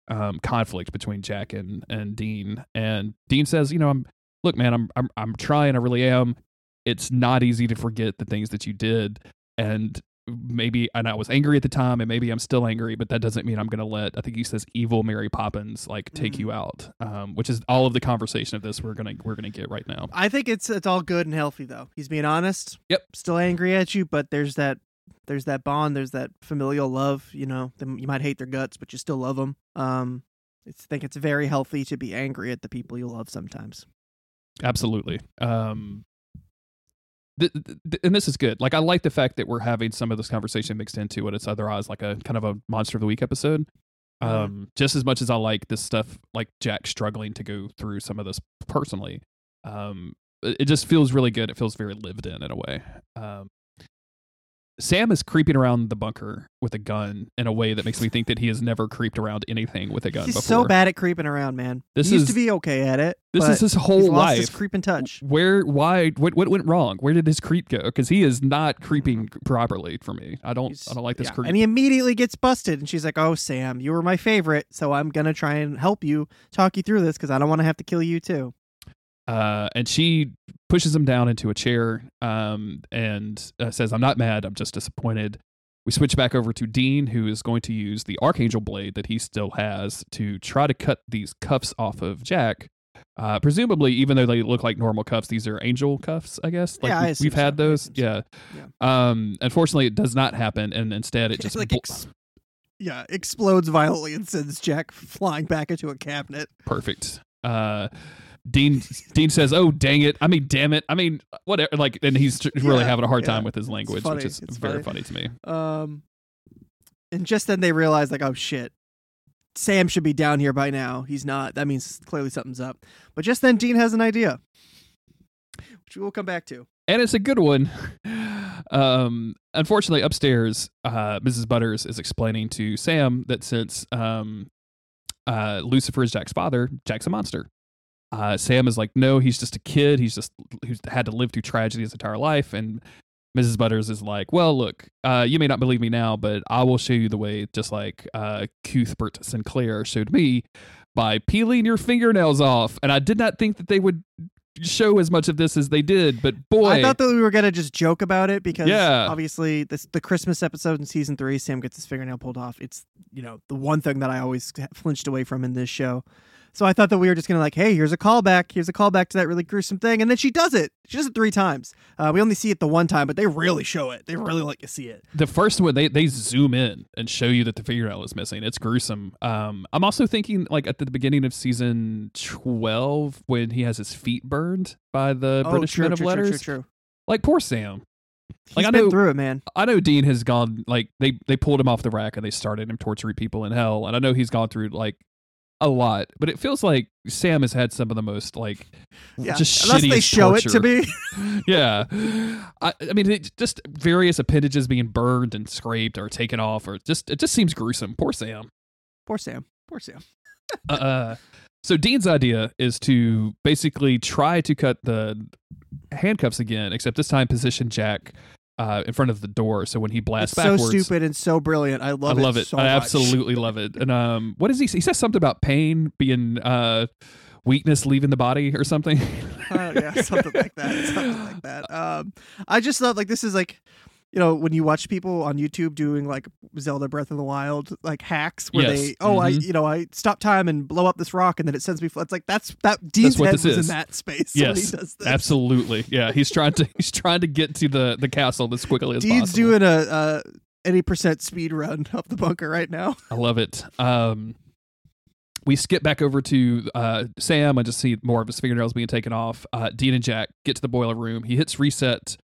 um, conflict between Jack and and Dean, and Dean says, "You know, I'm look, man, I'm I'm I'm trying, I really am. It's not easy to forget the things that you did, and maybe and I was angry at the time, and maybe I'm still angry, but that doesn't mean I'm going to let I think he says evil Mary Poppins like take Mhm. you out, um, which is all of the conversation of this we're gonna we're gonna get right now. I think it's it's all good and healthy though. He's being honest. Yep. Still angry at you, but there's that there's that bond. There's that familial love. You know, you might hate their guts, but you still love them. Um, I think it's very healthy to be angry at the people you love sometimes. absolutely. Um, th- th- th- and this is good. Like I like the fact that we're having some of this conversation mixed into what it's otherwise like a kind of a monster of the week episode. Mhm. Um, just as much as I like this stuff, like Jack struggling to go through some of this personally. Um, it it just feels really good. It feels very lived in in a way. Um, Sam is creeping around the bunker with a gun in a way that makes me think that he has never creeped around anything with a gun before. He's before. so bad at creeping around, man. This he used is- to be okay at it. This is his whole life. his creeping touch. Where, why, what, what went wrong? Where did his creep go? Because he is not creeping properly for me. I don't, He's- I don't like this yeah. creep. And he immediately gets busted, and she's like, "Oh, Sam, you were my favorite, so I'm gonna try and help you, talk you through this, because I don't want to have to kill you too." Uh, and she pushes him down into a chair um, and uh, says, "I'm not mad. I'm just disappointed." We switch back over to Dean, who is going to use the Archangel blade that he still has to try to cut these cuffs off of Jack. Uh, presumably, even though they look like normal cuffs, these are angel cuffs, I guess. Like Yeah, I we- we've had so. Those. assume so. Yeah. Um, unfortunately, it does not happen, and instead, it <laughs> just like bl- ex- yeah, explodes violently and sends Jack flying back into a cabinet. perfect. Uh, Dean Dean says, "Oh dang it! I mean, damn it! I mean, whatever." Like, and he's really Yeah, having a hard yeah. time with his language, which is it's very funny. funny to me. Um, and just then they realize, like, oh shit, Sam should be down here by now. He's not. That means clearly something's up. But just then, Dean has an idea, which we will come back to. and it's a good one. Um, unfortunately, upstairs, uh, Mrs. Butters is explaining to Sam that since um, uh, Lucifer is Jack's father, Jack's a monster. Uh, Sam is like, no, he's just a kid. He's just who's had to live through tragedy his entire life. And Mrs. Butters is like, well, look, uh, you may not believe me now, but I will show you the way, just like uh, Cuthbert Sinclair showed me by peeling your fingernails off. And I did not think that they would show as much of this as they did, but boy, I thought that we were gonna just joke about it because Yeah. obviously this the Christmas episode in season three, Sam gets his fingernail pulled off. It's you know the one thing that I always flinched away from in this show. So I thought that we were just gonna like, hey, here's a callback, here's a callback to that really gruesome thing, and then she does it. She does it three times. Uh, we only see it the one time, but they really show it. They really like you see it. the first one they they zoom in and show you that the fingernail is missing. It's gruesome. Um, I'm also thinking like at the beginning of season 12 when he has his feet burned by the oh, British true, men of true, letters. True, true, true. Like poor Sam. He's Like, I been know- through it, man. I know Dean has gone like they they pulled him off the rack and they started him torturing people in hell, and I know he's gone through like a lot, but it feels like Sam has had some of the most like Yeah, just unless they show it to me. <laughs> <laughs> yeah, I, I mean, it, just various appendages being burned and scraped or taken off, or just it just seems gruesome. Poor Sam. Poor Sam. Poor Sam. <laughs> Uh, so Dean's idea is to basically try to cut the handcuffs again, except this time position Jack uh, in front of the door, so when he blasts It's so stupid and so brilliant. I love it. I it. love it. So I much. absolutely love it. And um, what is he? He says something about pain being uh, weakness leaving the body or something. Uh, <laughs> yeah, something like that. Something like that. <laughs> Um, I just thought like this is like, you know, when you watch people on YouTube doing like Zelda Breath of the Wild like hacks where Yes. they, oh, I, Mhm. you know, I stop time and blow up this rock and then it sends me. fl- It's like that's that Dean's what head was is. in that space when he yes, does this. absolutely. Yeah, he's trying to <laughs> he's trying to get to the the castle as quickly as possible. Dean's possible. doing a uh, eighty percent speed run <laughs> up the bunker right now. I love it. Um, we skip back over to uh, Sam. I just see more of his fingernails being taken off. Uh, Dean and Jack get to the boiler room. He hits reset,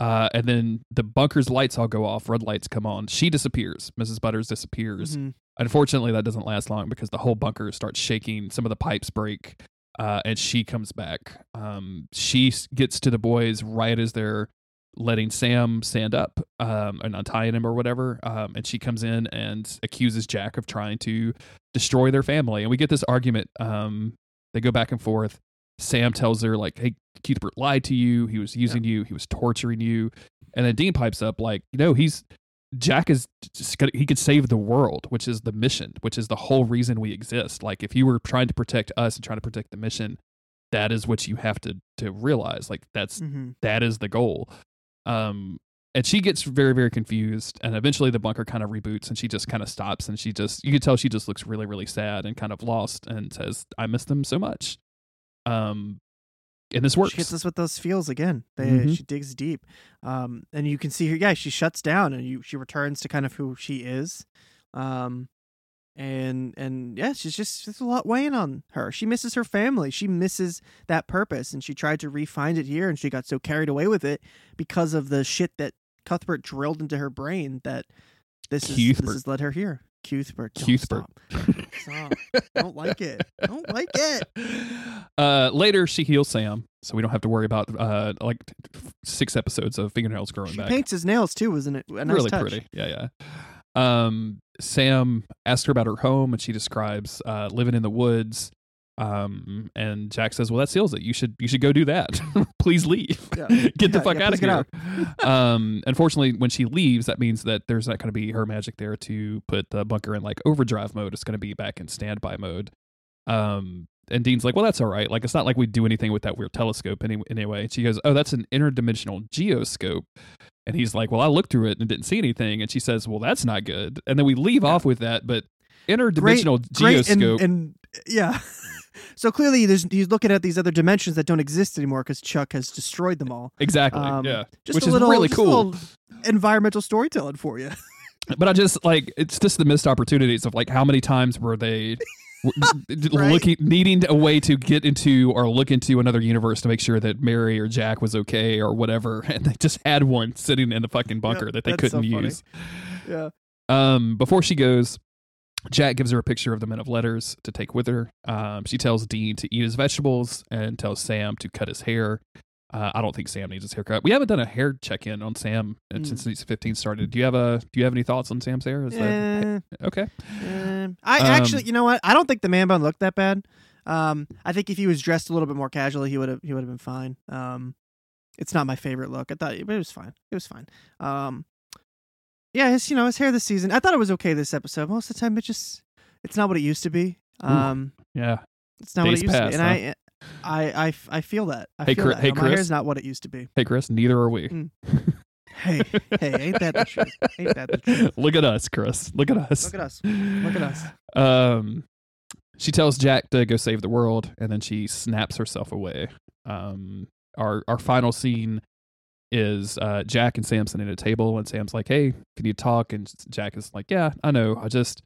uh, and then the bunker's lights all go off. Red lights come on. She disappears. Mrs. Butters disappears. Mhm. Unfortunately, that doesn't last long because the whole bunker starts shaking. Some of the pipes break, uh, and she comes back. Um, she gets to the boys right as they're letting Sam stand up um, and untying him or whatever. Um, and she comes in and accuses Jack of trying to destroy their family. And we get this argument. Um, they go back and forth. Sam tells her like, "Hey, Cuthbert lied to you. He was using you. He was torturing you." And then Dean pipes up like, "You know, he's Jack is just gonna, he could save the world, which is the mission, which is the whole reason we exist. Like if you were trying to protect us and trying to protect the mission, that is what you have to to realize. Like that's Mhm. that is the goal. Um and she gets very very confused and eventually the bunker kind of reboots and she just kind of stops and she just you can tell she just looks really really sad and kind of lost and says I miss them so much. Um and this works. She hits us with those feels again. They, Mhm. She digs deep, um, and you can see her. Yeah, she shuts down, and you she returns to kind of who she is. Um, and and yeah, she's just there's a lot weighing on her. She misses her family. She misses that purpose, and she tried to re-find it here, and she got so carried away with it because of the shit that Cuthbert drilled into her brain that this is this has led her here. Cuthbert, don't Cuthbert. stop. Stop. don't like it. Don't like it. <laughs> Uh, later, she heals Sam, so we don't have to worry about uh, like six episodes of fingernails growing She back. paints his nails too, wasn't it? A nice really touch. pretty. Yeah, yeah. Um, Sam asks her about her home, and she describes uh, living in the woods. Um, and Jack says, "Well, that seals it. You should you should go do that. <laughs> please leave. Yeah. <laughs> get the Yeah, fuck yeah, out of here." get um, unfortunately, when she leaves, that means that there's not going to be her magic there to put the bunker in like overdrive mode. It's going to be back in standby mode. Um, and Dean's like, "Well, that's all right. Like, it's not like we do anything with that weird telescope any- anyway." And she goes, "Oh, that's an interdimensional geoscope." And he's like, "Well, I looked through it and didn't see anything." And she says, "Well, that's not good." And then we leave off with that, but interdimensional Great, and, geoscope. and yeah. So clearly, there's he's looking at these other dimensions that don't exist anymore because Chuck has destroyed them all. exactly. Um, yeah. Just Which a is little, really just a cool. environmental storytelling for you. <laughs> But I just like it's just the missed opportunities of like how many times were they <laughs> Right. looking needing a way to get into or look into another universe to make sure that Mary or Jack was okay or whatever, <laughs> and they just had one sitting in the fucking bunker Yep, that they couldn't funny. use. Yeah. Um, before she goes, Jack gives her a picture of the men of letters to take with her. Um, she tells Dean to eat his vegetables and tells Sam to cut his hair. Uh, I don't think Sam needs his haircut. We haven't done a hair check in on Sam uh, Mm. since he's 15 started. Do you have a Do you have any thoughts on Sam's hair? Is that Eh, <laughs> okay? eh. I Um, actually, you know what? I don't think the man bun looked that bad. Um, I think if he was dressed a little bit more casually, he would have he would have been fine. Um, it's not my favorite look. I thought, but it was fine. It was fine. Um, yeah, his you know his hair this season. I thought it was okay this episode. Most of the time, it just it's not what it used to be. Um, Yeah. it's not what it used to be, and I, I, I, I feel that. I Hey, feel Chri- that. hey, my Chris. hair's not what it used to be. Hey, Chris. Neither are we. Mm. <laughs> Hey, hey, ain't that the truth? Ain't that the truth? Look at us, Chris. Look at us. Look at us. Look at us. Um, she tells Jack to go save the world, and then she snaps herself away. Um, our our final scene is uh, Jack and Samson at a table, and Sam's like, "Hey, can you talk?" And Jack is like, "Yeah, I know. I just,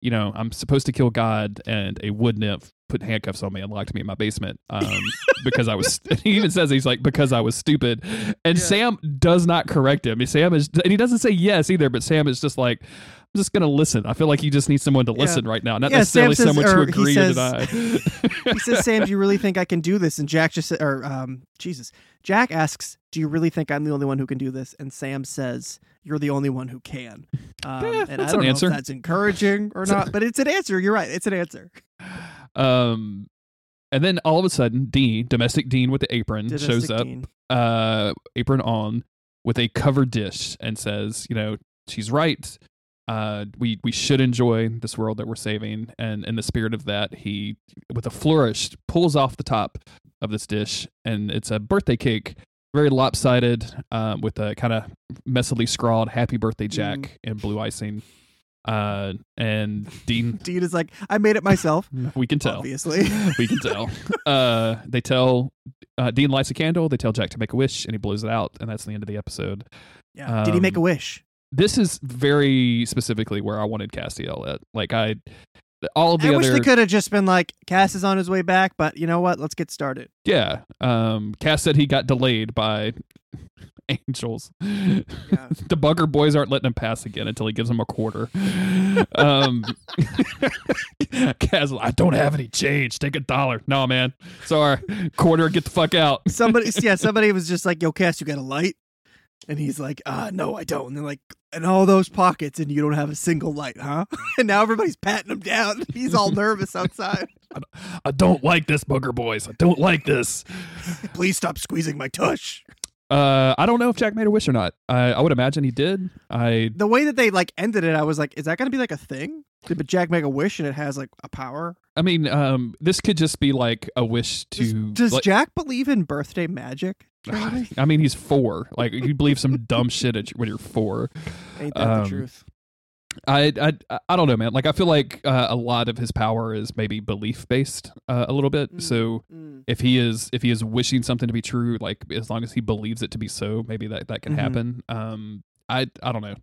you know, I'm supposed to kill God, and a wood nymph put handcuffs on me and locked me in my basement um, <laughs> because I was." <laughs> he even says he's like, "Because I was stupid," and Yeah. Sam does not correct him. Sam is, and he doesn't say yes either, but Sam is just like. I'm just gonna listen. I feel like you just need someone to Yeah. listen right now, not Yeah, necessarily says- someone to he agree says- or deny. <laughs> He says, "Sam, do you really think I can do this?" And Jack just or um, Jesus, Jack asks, "Do you really think I'm the only one who can do this?" And Sam says, "You're the only one who can." Um, Yeah, and I that's don't an know answer. if that's encouraging or not, but it's an answer. You're right. It's an answer. Um, and then all of a sudden, Dean, domestic Dean with the apron, shows up, Dean. uh, apron on, with a covered dish, and says, "You know, she's right. Uh, we we should enjoy this world that we're saving." And in the spirit of that, he, with a flourish, pulls off the top of this dish, and it's a birthday cake. Very lopsided, um, with a kind of messily scrawled "Happy Birthday, Jack" Mm. in blue icing. Uh, and Dean, <laughs> Dean is like, "I made it myself." <laughs> we can tell Obviously. <laughs> we can tell. Uh, they tell uh, Dean lights a candle. They tell Jack to make a wish, and he blows it out, and that's the end of the episode. Yeah. Did he make a Um, wish? This is very specifically where I wanted Castiel at. Like I, all of the I wish they could have just been like, "Cass is on his way back," but you know what? Let's get started. yeah. Um, Cass said he got delayed by <laughs> angels. <laughs> the Bugger boys aren't letting him pass again until he gives them a quarter. <laughs> um, Cass, I don't have any change. Take a dollar. No, man. Sorry, quarter. Get the fuck out. Somebody, yeah, somebody was just like, "Yo, Cass, you got a light?" And he's like, "Uh, no, I don't." And they're like, "In all those pockets, and you don't have a single light, huh?" <laughs> and now everybody's patting him down. <laughs> He's all nervous outside. <laughs> I don't like this, Booger Boys. I don't like this. Please stop squeezing my tush. Uh, I don't know if Jack made a wish or not. I, I would imagine he did. I The way that they like ended it, I was like, "Is that going to be like a thing?" Did Jack make a wish and it has like a power? I mean, um, this could just be like a wish to. does like- Jack believe in birthday magic? <sighs> I mean, he's four. Like you believe some dumb shit at, when you're four. Ain't that Um, the truth? I, I I don't know, man. Like I feel like uh, a lot of his power is maybe belief based uh, a little bit. Mm. So Mm. if he is if he is wishing something to be true, like as long as he believes it to be so, maybe that that can Mhm. happen. Um, I I don't know.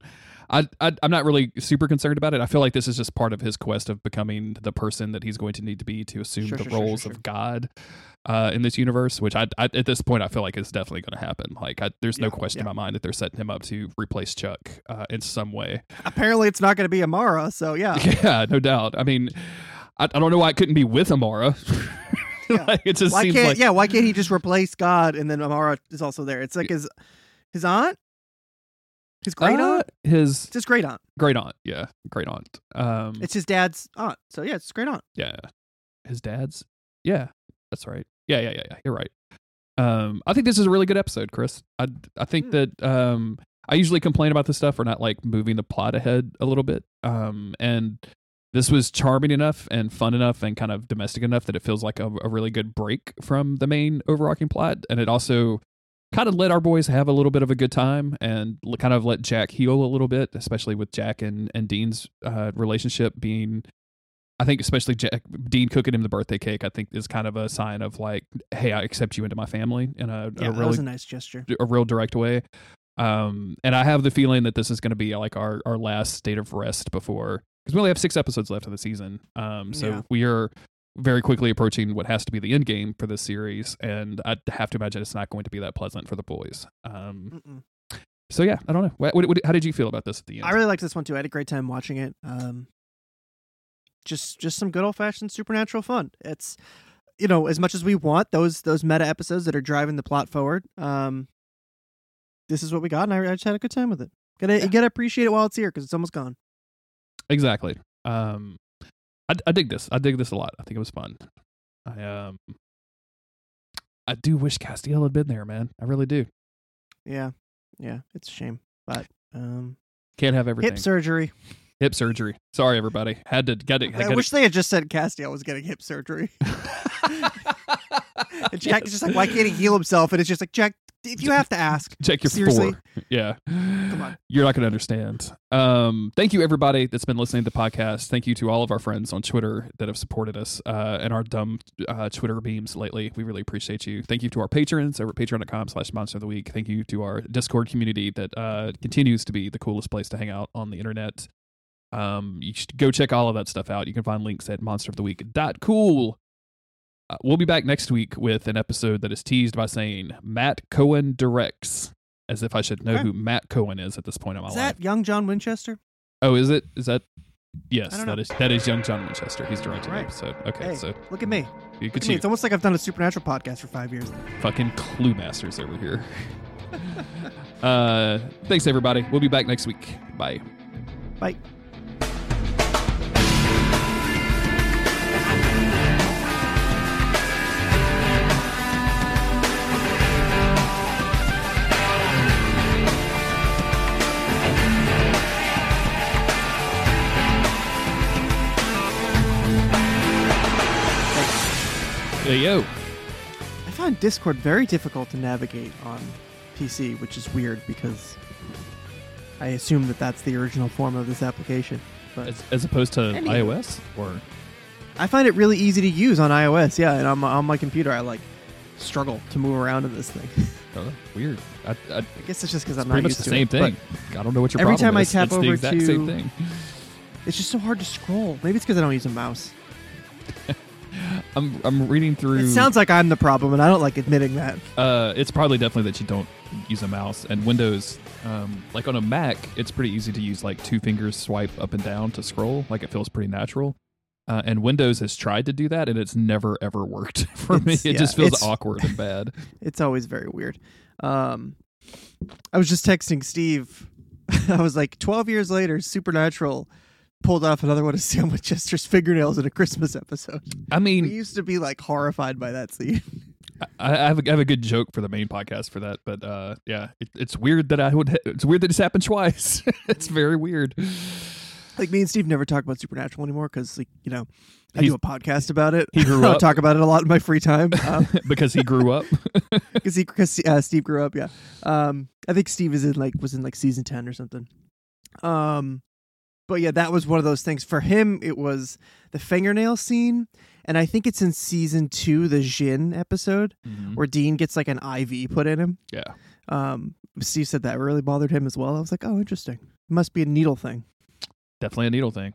I, I I'm not really super concerned about it. I feel like this is just part of his quest of becoming the person that he's going to need to be to assume Sure, the sure, roles sure. of God uh, in this universe. Which I, I at this point I feel like is definitely going to happen. Like I, there's no question yeah. in my mind that they're setting him up to replace Chuck uh, in some way. Apparently, it's not going to be Amara. So yeah, <laughs> Yeah, no doubt. I mean, I, I don't know why it couldn't be with Amara. <laughs> Yeah. like, it just why seems can't like yeah? Why can't he just replace God and then Amara is also there? It's like his his aunt, his great Uh, aunt, his it's his great aunt. great aunt. Yeah, great aunt. Um, It's his dad's aunt. So yeah, it's his great aunt. yeah, his dad's. Yeah, that's right. Yeah, yeah, yeah, yeah. You're right. Um, I think this is a really good episode, Chris. I I think Hmm. that um, I usually complain about this stuff for not like moving the plot ahead a little bit. Um, and this was charming enough and fun enough and kind of domestic enough that it feels like a, a really good break from the main overarching plot. And it also kind of let our boys have a little bit of a good time and kind of let Jack heal a little bit, especially with Jack and, and Dean's uh, relationship being. I think especially Jack, Dean cooking him the birthday cake, I think is kind of a sign of like, hey, I accept you into my family in a, Yeah, a that really was a nice gesture. a real direct way. Um, and I have the feeling that this is going to be like our, our last state of rest before, because we only have six episodes left of the season. Um, so Yeah. we are very quickly approaching what has to be the end game for this series, and I have to imagine it's not going to be that pleasant for the boys. Um, so yeah, I don't know. What, what, what- how did you feel about this at the end? I really liked this one too. I had a great time watching it. Um, just just some good old fashioned supernatural fun. It's you know as much as we want those those meta episodes that are driving the plot forward. Um, this is what we got, and I, I just had a good time with it. Gotta you gotta appreciate it while it's here because it's almost gone. exactly. Um, I, I dig this. I dig this a lot. I think it was fun. I um, I do wish Castiel had been there, man. I really do. Yeah, yeah, it's a shame, but um, Can't have everything. hip surgery. Hip surgery. Sorry, everybody. Had to get it. I wish they had just said Castiel was getting hip surgery. <laughs> <laughs> And Jack is just like, why can't he heal himself? And it's just like, Jack, if you have to ask, <laughs> Check your Seriously? four. Yeah. Come on. You're not going to understand. Um, thank you, everybody that's been listening to the podcast. Thank you to all of our friends on Twitter that have supported us uh, and our dumb uh, Twitter beams lately. We really appreciate you. Thank you to our patrons over at patreon.com slash monster of the week. Thank you to our Discord community that uh, continues to be the coolest place to hang out on the internet. Um, you should go check all of that stuff out. You can find links at monsteroftheweek.cool. Uh, we'll be back next week with an episode that is teased by saying Matt Cohen directs, as if I should know Okay. who Matt Cohen is at this point in my life. is life. that young John Winchester? Oh, is it? Is that? Yes, that know. is that is young John Winchester. He's directing Right. the episode. Okay, Hey, so look at me. you Look could me. It's almost like I've done a supernatural podcast for five years. fucking clue masters over here. <laughs> uh, thanks everybody. We'll be back next week. Bye. Bye. Hey yo. I found Discord very difficult to navigate on PC, which is weird because I assume that that's the original form of this application. But As, as opposed to Anywho. iOS or I find it really easy to use on iOS. Yeah, and on my, on my computer, I like struggle to move around in this thing. <laughs> oh, weird. I, I, I guess it's just because I'm not pretty much used the to same it, thing. I don't know what your problem is. every problem time I is. tap it's over the exact same to- thing. It's just so hard to scroll. Maybe it's because I don't use a mouse. <laughs> <laughs> I'm I'm reading through. It sounds like I'm the problem, and I don't like admitting that. Uh, it's probably definitely that you don't use a mouse and Windows. Um, like on a Mac, it's pretty easy to use like two fingers swipe up and down to scroll. Like it feels pretty natural. Uh, and Windows has tried to do that, and it's never ever worked <laughs> for me. It yeah, just feels awkward and bad. <laughs> It's always very weird. Um, I was just texting Steve. I was like, 12 years later, Supernatural pulled off another one of <laughs> Sam Winchester's fingernails in a Christmas episode. I mean, We used to be like horrified by that scene. I, I have a, I have a good joke for the main podcast for that, but uh, yeah, it, it's weird that I would. It's weird that it's happened twice. <laughs> it's very weird. like me and Steve never talk about Supernatural anymore because, like, you know, I He's- do a podcast about it. he grew <laughs> I up. talk about it a lot in my free time. Um, because he grew up. because he because uh, Steve grew up. Yeah, um, I think Steve is in like was in like season ten or something. Um, but yeah, that was one of those things for him. It was the fingernail scene, and I think it's in season two, the djinn episode, Mhm. where Dean gets like an IV put in him. Yeah. Um, Steve said that really bothered him as well. I was like, oh, interesting. Must be a needle thing. Definitely a needle thing.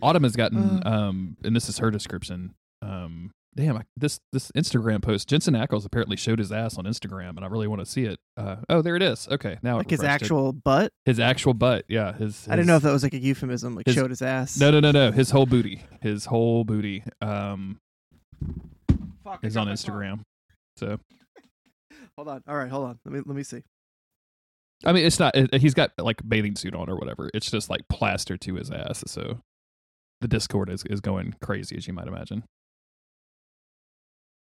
Autumn has gotten, Uh. um, and this is her description. Um, damn, I, this this Instagram post. Jensen Ackles apparently showed his ass on Instagram, and I really want to see it. Uh, oh, there it is. Okay, now Like his refreshed it. actual butt. his actual butt. Yeah, his. I didn't know if that was like a euphemism, like his- showed his ass. No, no, no, no. His whole booty. His whole booty. Um, Fuck, is on. Instagram. So <laughs> Hold on. All right, hold on. Let me let me see. I mean, it's not. It, he's got like bathing suit on or whatever. It's just like plastered to his ass. So the Discord is is going crazy, as you might imagine.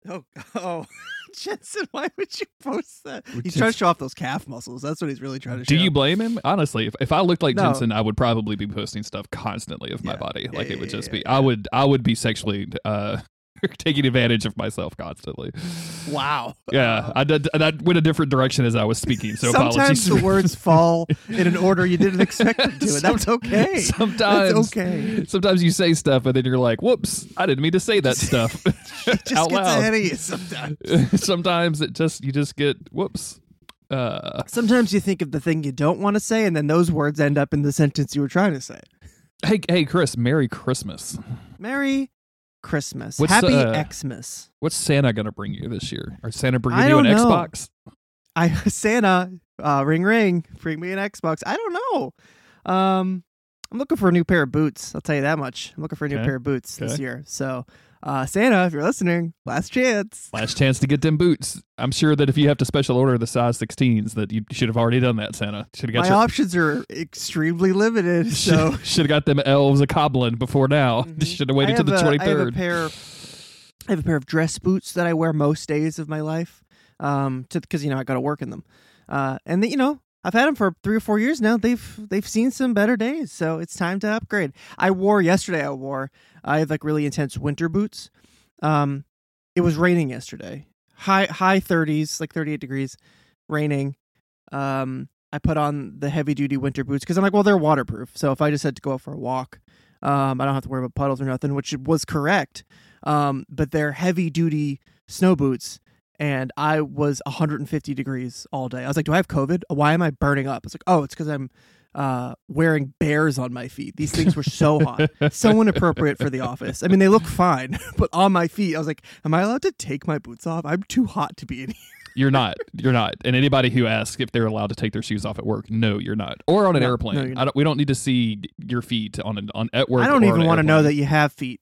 Oh, <laughs> oh, <laughs> Jensen, why would you post that? He's trying to show off those calf muscles. That's what he's really trying to Do show. you blame him? Honestly, if, if I looked like No. Jensen, I would probably be posting stuff constantly of my body. Yeah, Like yeah, it would yeah, just yeah, be. yeah. I would. I would be sexually uh <laughs> taking advantage of myself constantly. Wow. Yeah, I did. And I went a different direction as I was speaking. So Sometimes apologies. the words <laughs> fall in an order you didn't expect them to, and that's okay. Sometimes, That's okay. Sometimes you say stuff, and then you're like, "Whoops, I didn't mean to say that <laughs> stuff." It just out gets loud. ahead of you sometimes. sometimes it just you just get whoops. Uh, Sometimes you think of the thing you don't want to say, and then those words end up in the sentence you were trying to say. hey, hey, Chris, Merry Christmas. Merry Christmas. What's, Happy uh, Xmas. What's Santa gonna bring you this year? Are Santa bringing I you an know. Xbox? I <laughs> Santa, uh, ring ring, bring me an Xbox. I don't know. Um, I'm looking for a new pair of boots. I'll tell you that much. I'm looking for a new Okay. pair of boots this year. So, uh, Santa, if you're listening, last chance. Last chance to get them boots. I'm sure that if you have to special order the size 16s, that you should have already done that. Santa should have got My your. options are extremely limited. <laughs> So should have got them elves a cobbling before now. <laughs> Mhm. Should have waited I till the have a- I have a 23rd. pair. I have a pair of dress boots that I wear most days of my life, um, because you know I got to work in them, uh, and they, you know I've had them for three or four years now. They've they've seen some better days, so it's time to upgrade. I wore yesterday. I wore I have like really intense winter boots. Um, it was raining yesterday, high high thirties, like thirty eight degrees, raining. Um, I put on the heavy duty winter boots because I'm like, well, they're waterproof. So if I just had to go out for a walk, um, I don't have to worry about puddles or nothing, which was correct. Um, but they're heavy duty snow boots, and I was 150 degrees all day. I was like, do I have COVID? Why am I burning up? It's like, oh, it's because I'm uh, wearing bears on my feet. These things were so hot, <laughs> so inappropriate for the office. I mean, they look fine, <laughs> but on my feet, I was like, am I allowed to take my boots off? I'm too hot to be in here. <laughs> You're not. You're not. And anybody who asks if they're allowed to take their shoes off at work, no, you're not. Or on an No, no, airplane. I don't, we don't need to see your feet on an, on at work. I don't even want to know that you have feet.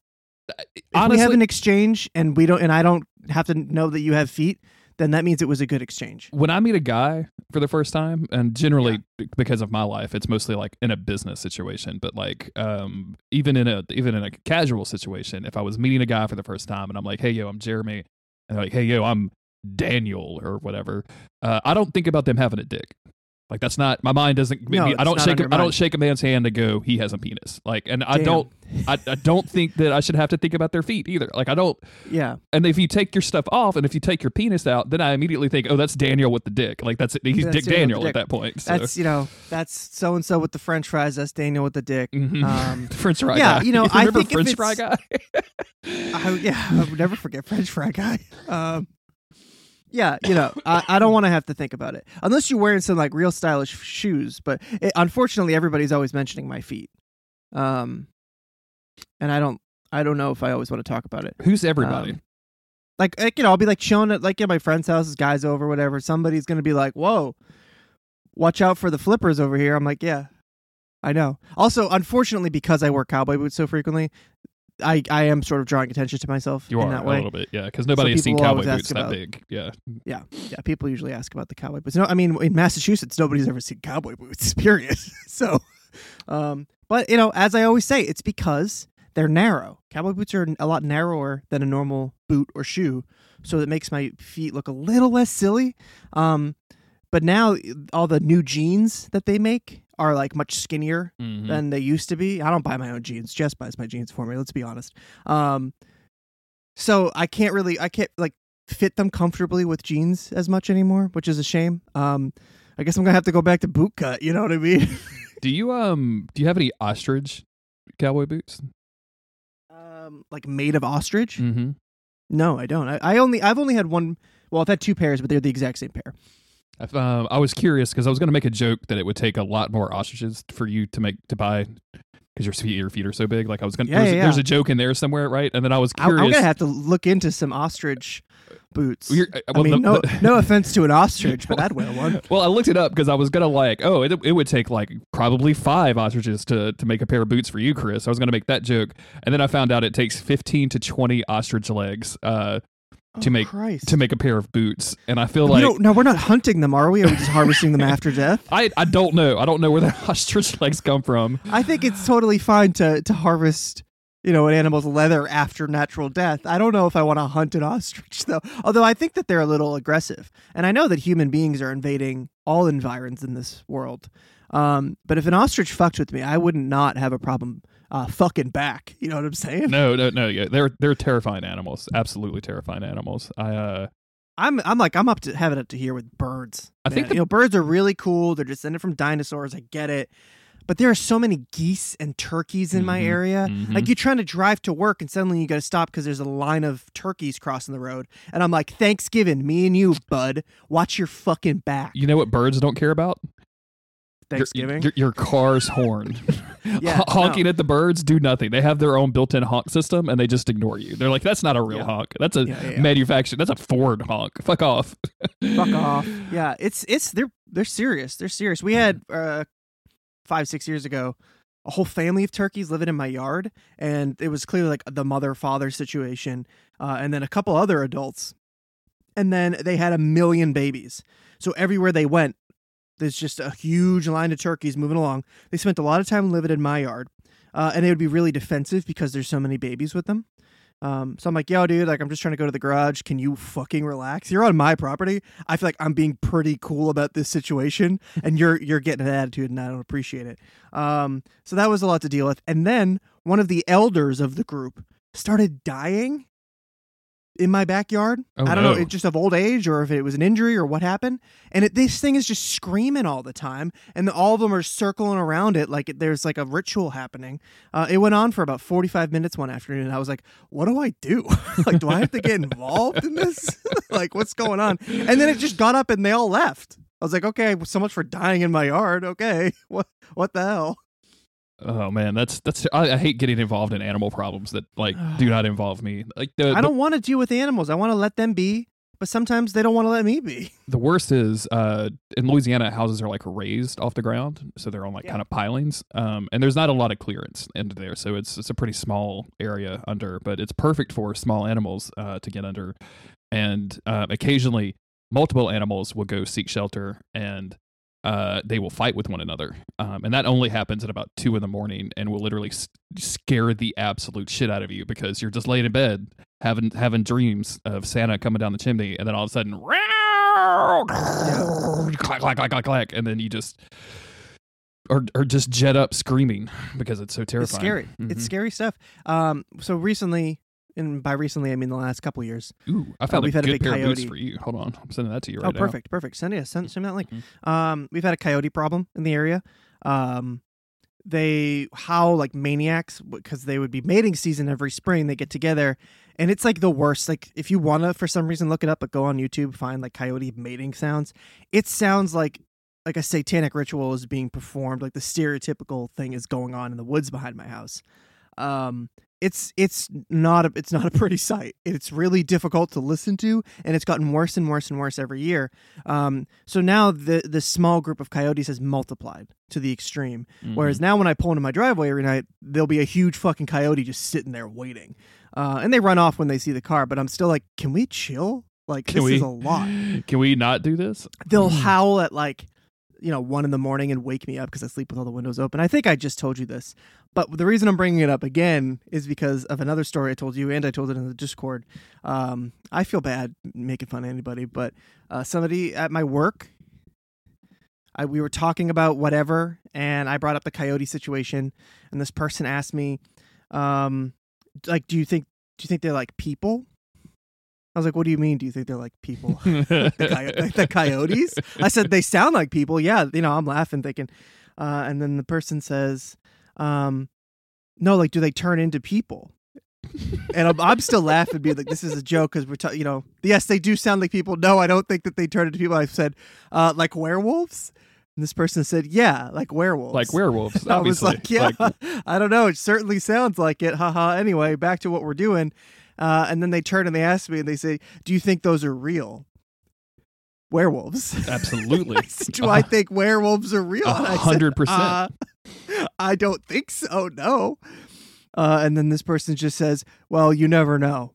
If Honestly, we have an exchange and we don't, and I don't have to know that you have feet, then that means it was a good exchange. when I meet a guy for the first time, and generally b- because of my life, it's mostly like in a business situation. But like, um, even in a even in a casual situation, if I was meeting a guy for the first time and I'm like, "Hey, yo, I'm Jeremy," and they're like, "Hey, yo, I'm Daniel," or whatever, uh, I don't think about them having a dick. Like that's not my mind doesn't. No, I don't shake. A, I don't shake a man's hand to go. He has a penis. Like, and I don't. I, I don't think that I should have to think about their feet either. Like I don't. Yeah, And if you take your stuff off, and if you take your penis out, then I immediately think, oh, that's Daniel with the dick. Like that's he's That's Dick Daniel the at that point. So. that's you know that's so and so with the French fries. That's Daniel with the dick. Mhm. Um, <laughs> French fry yeah, guy. you know, <laughs> I remember think if French it's- fry guy. <laughs> I, yeah, I would never forget French fry guy. Um, yeah, you know, I, I don't want to have to think about it unless you're wearing some like real stylish shoes. But it, unfortunately, everybody's always mentioning my feet, um, and I don't, I don't know if I always want to talk about it. Who's everybody? Um, like, like you know, I'll be like chilling at like at my friend's house, guys over, whatever. Somebody's gonna be like, "Whoa, watch out for the flippers over here." I'm like, "Yeah, I know." Also, unfortunately, because I wear cowboy boots so frequently, I I am sort of drawing attention to myself you in are that way. a little bit, yeah, because nobody has seen cowboy boots that big. Yeah, Yeah, yeah. People usually ask about the cowboy boots. No, I mean in Massachusetts, nobody's ever seen cowboy boots. <laughs> Period. <laughs> so, um, but you know, as I always say, it's because they're narrow. Cowboy boots are a lot narrower than a normal boot or shoe, so it makes my feet look a little less silly. Um, but now all the new jeans that they make are like much skinnier Mhm. than they used to be. I don't buy my own jeans. Jess buys my jeans for me. Let's be honest. Um, so I can't really, I can't like fit them comfortably with jeans as much anymore, which is a shame. Um, I guess I'm gonna have to go back to boot cut. You know what I mean? do you um do you have any ostrich cowboy boots? um, like made of ostrich? Mm-hmm. No, I don't. I, I only, I've only had one. Well, I've had two pairs, but they're the exact same pair. I, um, I was curious because I was going to make a joke that it would take a lot more ostriches for you to make to buy because your feet your feet are so big. Like I was going, to Yeah, there's, yeah, there's a joke in there somewhere, right? And then I was I, I'm gonna have to look into some ostrich boots. You're- uh, I mean, the- no, the- no offense to an ostrich, but I'd wear <laughs> one. Well, I looked it up because I was gonna like, oh, it, it would take like probably five ostriches to to make a pair of boots for you, Chris. I was gonna make that joke, and then I found out it takes fifteen to twenty ostrich legs uh, to Oh, make Christ. to make a pair of boots, and I feel like no, we're not hunting them, are we? Are we just harvesting them after death? <laughs> I I don't know. I don't know where the <laughs> ostrich legs come from. I think it's totally fine to to harvest, you know, an animal's leather after natural death. I don't know if I want to hunt an ostrich though. Although I think that they're a little aggressive, and I know that human beings are invading all environs in this world. Um, but if an ostrich fucked with me, I would not have a problem uh, fucking back. You know what I'm saying? No, no, no. Yeah, they're they're terrifying animals. Absolutely terrifying animals. I uh, I'm I'm like I'm up to having it up to here with birds. I think the- you know birds are really cool. They're descended from dinosaurs. I get it, but there are so many geese and turkeys in my Mhm, area. mhm. Like you're trying to drive to work and suddenly you got to stop because there's a line of turkeys crossing the road, and I'm like, Thanksgiving, me and you, bud, watch your fucking back. you know what birds don't care about? Your- Thanksgiving. Your, your car's horn. <laughs> Yeah, <laughs> honking no. at the birds do nothing. They have their own built-in honk system, and they just ignore you. They're like, "That's not a real Yeah. honk. That's a yeah, yeah. manufactured. That's a Ford honk. Fuck off." Fuck <laughs> off. Yeah, it's it's they're they're serious. They're serious. We had uh five six years ago a whole family of turkeys living in my yard, and it was clearly like the mother father situation, uh, and then a couple other adults, and then they had a million babies. So everywhere they went, there's just a huge line of turkeys moving along. They spent a lot of time living in my yard, uh, and they would be really defensive because there's so many babies with them. Um, so I'm like, yo, dude, like I'm just trying to go to the garage. Can you fucking relax? You're on my property. I feel like I'm being pretty cool about this situation, and you're you're getting an attitude, and I don't appreciate it. Um, so that was a lot to deal with. And then one of the elders of the group started dying in my backyard. Oh, I don't know, no. it just of old age or if it was an injury or what happened. And it, this thing is just screaming all the time, and all of them are circling around it like it, there's like a ritual happening. Uh, it went on for about 45 minutes one afternoon. And I was like, what do I do? <laughs> like, do I have to get involved in this? <laughs> like, what's going on? And then it just got up and they all left. I was like, okay, so much for dying in my yard. Okay, <laughs> what what the hell? Oh man, that's that's. I, I hate getting involved in animal problems that like do <sighs> not involve me. Like the I don't want to deal with animals. I want to let them be, but sometimes they don't want to let me be. the, <laughs> the worst is uh in Louisiana houses are like raised off the ground, so they're on like Yeah. kind of pilings. Um, and there's not a lot of clearance into there, so it's it's a pretty small area under, but it's perfect for small animals uh to get under. And uh, occasionally, multiple animals will go seek shelter and. Uh, they will fight with one another, um, and that only happens at about two in the morning, and will literally s- scare the absolute shit out of you because you're just laying in bed having having dreams of Santa coming down the chimney, and then all of a sudden, <laughs> clack clack clack clack clack, and then you just or or just jet up screaming because it's so terrifying. It's scary. It's Mhm. scary stuff. Um, so recently, and by recently I mean the last couple years. Ooh, I found we've a had a big pair of boots coyote. for you. Hold on, I'm sending that to you right now. oh, now. perfect, perfect. Send yeah, send, send me that link. Mhm. Um, we've had a coyote problem in the area. Um, they howl like maniacs because they would be mating season every spring. They get together, and it's like the worst. Like if you wanna for some reason look it up, but go on YouTube, find like coyote mating sounds. It sounds like like a satanic ritual is being performed. Like the stereotypical thing is going on in the woods behind my house. Um, it's it's not a it's not a pretty sight. It's really difficult to listen to, and it's gotten worse and worse and worse every year. Um, so now the the small group of coyotes has multiplied to the extreme. Mhm. Whereas now when I pull into my driveway every night, there'll be a huge fucking coyote just sitting there waiting, uh, and they run off when they see the car. But I'm still like, can we chill? Like can this we is a lot. <gasps> Can we not do this? They'll howl at like you know one in the morning and wake me up because I sleep with all the windows open. I think I just told you this, but the reason I'm bringing it up again is because of another story I told you and I told it in the Discord. Um, I feel bad making fun of anybody, but uh, somebody at my work. I, we were talking about whatever, and I brought up the coyote situation, and this person asked me, um, like, do you think do you think they're like people? I was like, what do you mean? Do you think they're like people? <laughs> <laughs> the, coy- like the coyotes. I said they sound like people. Yeah, you know, I'm laughing, thinking, uh, and then the person says, um, "No, like, do they turn into people?" and I'm, I'm still laughing, being like, "This is a joke," because we're, ta- you know, yes, they do sound like people. No, I don't think that they turn into people. I've said, uh, like werewolves, and this person said, "Yeah, like werewolves." like werewolves. <laughs> I was like, yeah, Like, I don't know. It certainly sounds like it. Haha. Anyway, back to what we're doing. Uh, and then they turn and they ask me and they say, "Do you think those are real?" Werewolves. absolutely. <laughs> I said, Do I think werewolves are real? A And I said, hundred percent. uh, I don't think so. No. Uh, and then this person just says, "Well, you never know."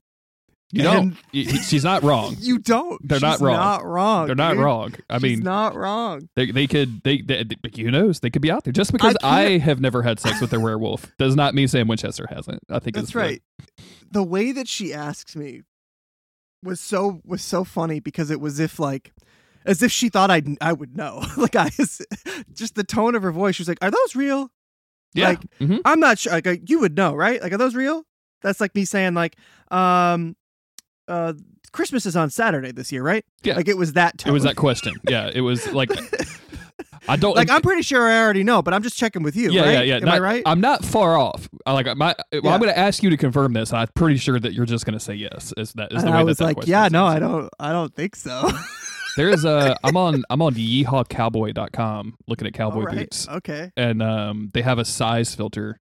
You don't. and- y- y- She's not wrong. <laughs> You don't. They're not She's wrong. Not wrong. They're not dude. wrong. I She's mean, not wrong. they they could they, they who knows they could be out there. Just because I I, have never had sex with a werewolf does not mean Sam Winchester hasn't. I think That's it's right. The way that she asks me was so was so funny because it was if like as if she thought I would I would know. <laughs> like I just the tone of her voice. She was like, "Are those real?" Yeah. Like, Mhm. I'm not sure. Like, uh, you would know, right? Like, are those real? That's like me saying, like, um, uh, Christmas is on Saturday this year, right? Yeah. Like, it was that It was that question. Yeah. It was like <laughs> I don't like, I'm pretty sure I already know, but I'm just checking with you. yeah, right? yeah, yeah. Am I right? I'm not far off. I like my. Well, Yeah. I'm going to ask you to confirm this. and I'm pretty sure that you're just going to say yes. Is that is the way I that was that like, yeah, no. I don't, I don't think so. <laughs> There's a. <laughs> I'm on. I'm on yeehawcowboy.com looking at cowboy right. boots, Okay. and um, they have a size filter.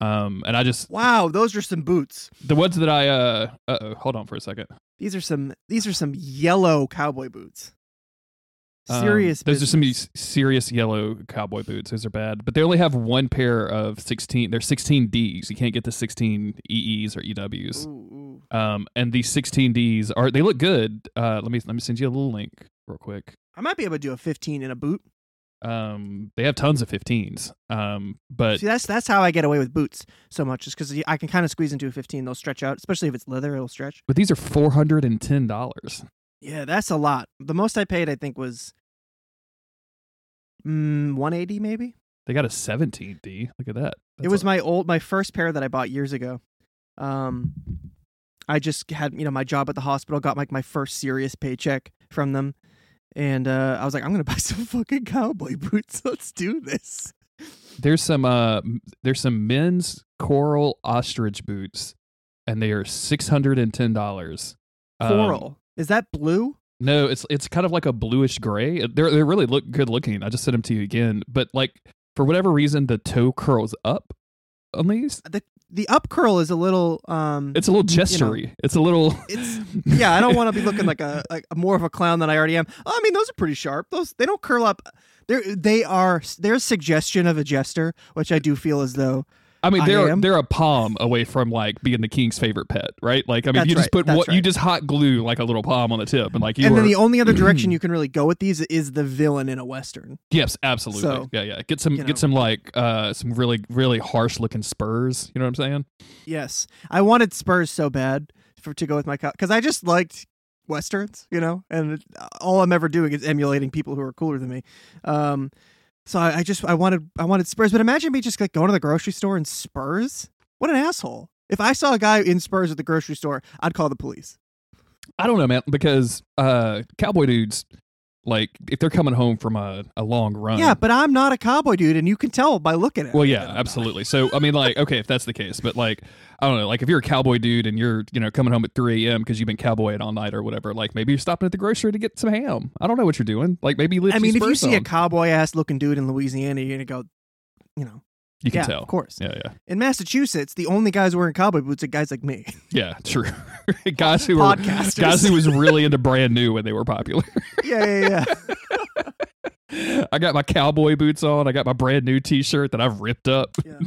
Um, and I just Wow, those are some boots. the ones that I uh, uh hold on for a second. These are some. These are some yellow cowboy boots. Um, Serious. those are some business. serious yellow cowboy boots. Those are bad, but they only have one pair of 16. They're 16 Ds. You can't get the 16 EEs or EWs. Ooh, ooh. Um, and these 16 Ds are they look good. Uh, let me let me send you a little link real quick. I might be able to do a 15 in a boot. Um, they have tons of 15s. Um, but See, that's that's how I get away with boots so much, is because I can kind of squeeze into a 15. They'll stretch out, especially if it's leather. It'll stretch. but these are 410 dollars. Yeah, that's a lot. The most I paid, I think, was mm, 180 maybe. They got a 17 D. Look at that. it was my old, my first pair that I bought years ago. Um, I just had you know my job at the hospital, got like my first serious paycheck from them, and uh, I was like, I'm gonna buy <laughs> some fucking cowboy boots. Let's do this. there's some uh there's some men's coral ostrich boots, and they are 610 dollars. Um, Coral is that blue? No, it's it's kind of like a bluish gray. They're they really look good looking. I just sent them to you again, but like for whatever reason, the toe curls up on these. The the up curl is a little um. It's a little you know, gestury. it's a little. <laughs> it's yeah. I don't want to be looking <laughs> like a like more of a clown than I already am. Oh, I mean, those are pretty sharp. Those they don't curl up. They're they are their suggestion of a jester, which I do feel as though I mean, they're am. they're a palm away from like being the king's favorite pet, right? Like, I mean, That's you just right, put that's what you just hot glue like a little palm on the tip, and like you and are. then the only other direction <clears throat> you can really go with these is the villain in a western. yes, absolutely. So, yeah, yeah. Get some you know. get some like uh some really really harsh looking spurs. You know what I'm saying? Yes, I wanted Spurs so bad for to go with my because I just liked westerns, you know, and all I'm ever doing is emulating people who are cooler than me. Um, so I, I just I wanted I wanted Spurs, but imagine me just like going to the grocery store in Spurs. What an asshole! If I saw a guy in Spurs at the grocery store, I'd call the police. I don't know, man, because uh cowboy dudes like if they're coming home from a, a long run. Yeah, but I'm not a cowboy dude, and you can tell by looking at it. Well, yeah, that I'm not. absolutely. So, I mean, like, okay, if that's the case, but like, I don't know, like, if you're a cowboy dude and you're, you know, coming home at 3 a.m. because you've been cowboying all night or whatever, like, maybe you're stopping at the grocery to get some ham. I don't know what you're doing. Like, maybe you I mean, if you see a cowboy ass looking dude in Louisiana, you're gonna go, you know, you can yeah, tell. of course. Yeah, yeah, In Massachusetts, the only guys wearing cowboy boots are guys like me. <laughs> yeah. True. <laughs> guys who were guys who was really into <laughs> brand new when they were popular. yeah, yeah, yeah. I got my cowboy boots on. I got my brand new T-shirt that I've ripped up. Yeah.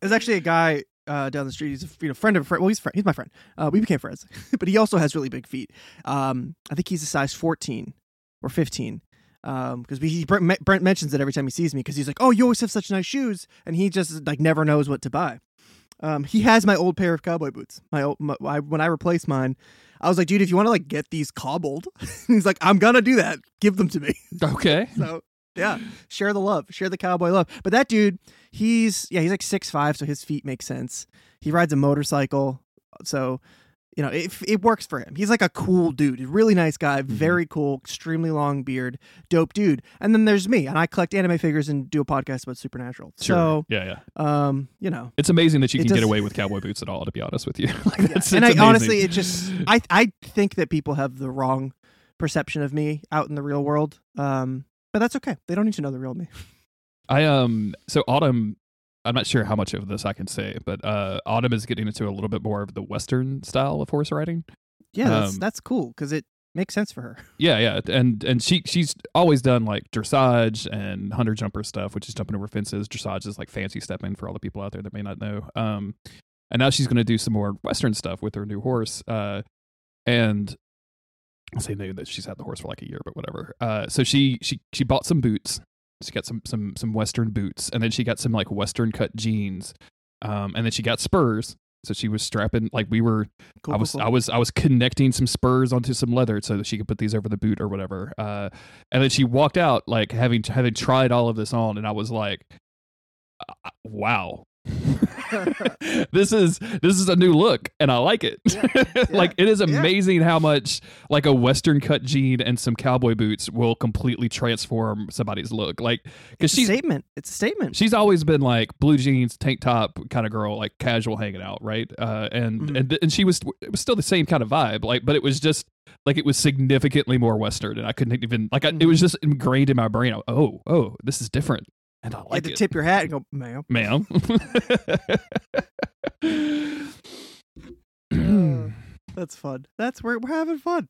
There's actually a guy uh, down the street. He's a you know, friend of a friend. Well, he's a friend. He's my friend. Uh, we became friends, but he also has really big feet. Um, I think he's a size 14 or 15. Um, because he Brent, Brent mentions it every time he sees me because he's like, "Oh, you always have such nice shoes," and he just like never knows what to buy. Um, he has my old pair of cowboy boots. My, old, my I, when I replaced mine, I was like, "Dude, if you want to like get these cobbled," <laughs> he's like, "I'm gonna do that. Give them to me." <laughs> okay. So yeah, share the love, share the cowboy love. But that dude, he's yeah, he's like six five, so his feet make sense. He rides a motorcycle, so you know, it it works for him. He's like a cool dude, really nice guy, Mm-hmm. very cool, extremely long beard, dope dude. And then there's me, and I collect anime figures and do a podcast about Supernatural. Sure. yeah, yeah. Um, you know, It's amazing that you can get away with cowboy boots at all. To be honest with you, <laughs> like, that's, and it's I honestly, it just I I think that people have the wrong perception of me out in the real world. Um, but that's okay. They don't need to know the real me. I um so autumn I'm not sure how much of this I can say, but uh autumn is getting into a little bit more of the western style of horse riding. Yeah, that's, Um, that's cool because it makes sense for her. <laughs> Yeah, yeah. And and she she's always done like dressage and hunter jumper stuff, which is jumping over fences. Dressage is like fancy stepping for all the people out there that may not know. Um and now she's gonna do some more western stuff with her new horse. Uh and I'll say new that she's had the horse for like a year, but whatever. Uh so she she she bought some boots. She got some some some western boots, and then she got some like western cut jeans. Um and then she got spurs. So she was strapping like we were Cool, I was cool. I was I was connecting some spurs onto some leather so that she could put these over the boot or whatever. Uh, and then she walked out like having having tried all of this on, and I was like, uh, "Wow, <laughs> this is this is a new look, and I like it. <laughs> like it is yeah. amazing how much like a western cut jean and some cowboy boots will completely transform somebody's look. Like a she's statement. It's a statement. she's always been like blue jeans, tank top kind of girl, like casual hanging out, right? Uh, and Mhm. and and she was it was still the same kind of vibe, like, but it was just like it was significantly more Western, and I couldn't even like I, it was just ingrained in my brain. Oh, oh, this is different, and I you had like to it, tip your hat and go, ma'am. ma'am. <laughs> <sighs> That's fun. That's we're we're having fun.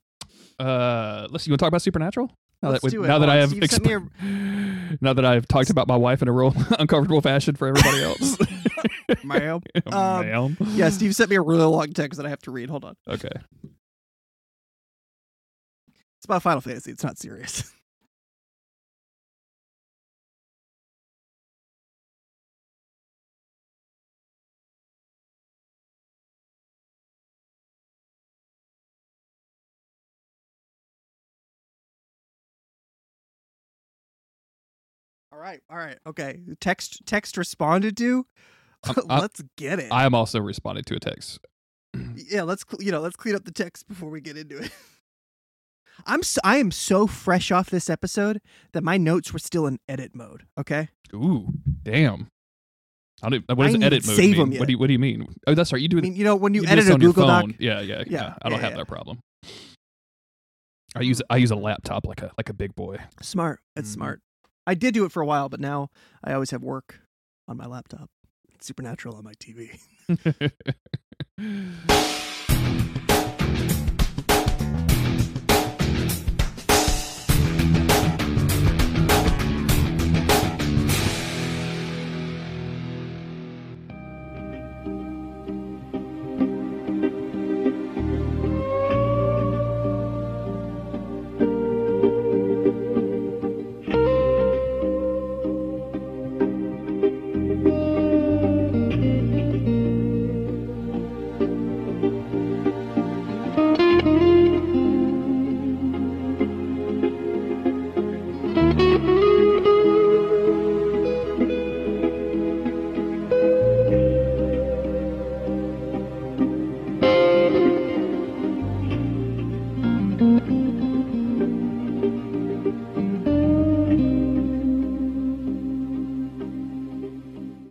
uh, let's. You want to talk about Supernatural? Now Let's that, we- do it. now that I have on, Steve sent me exp- <laughs> now that I've talked about my wife in a real <laughs> uncomfortable fashion for everybody else, Ma'am. Um, ma'am. Yeah, Steve sent me a really long text that I have to read. Hold on. Okay. It's about Final Fantasy. It's not serious. All right, all right, okay. Text text responded to. <laughs> I'm- let's get it. I am also responding to a text. yeah, let's you know let's clean up the text before we get into it. <laughs> I'm so, I am so fresh off this episode that my notes were still in edit mode. Okay, Ooh, damn. I don't, what does I edit mode save mean? 'em yet. What do you What do you mean? Oh, that's right. You do I it. mean you know when you, you edit a Google Doc. Yeah, yeah, yeah. Yeah, I don't yeah, have yeah. that problem. I use I use a laptop like a like a big boy. Smart, it's Mhm. smart. I did do it for a while, but now I always have work on my laptop. Supernatural on my TV. <laughs> <laughs>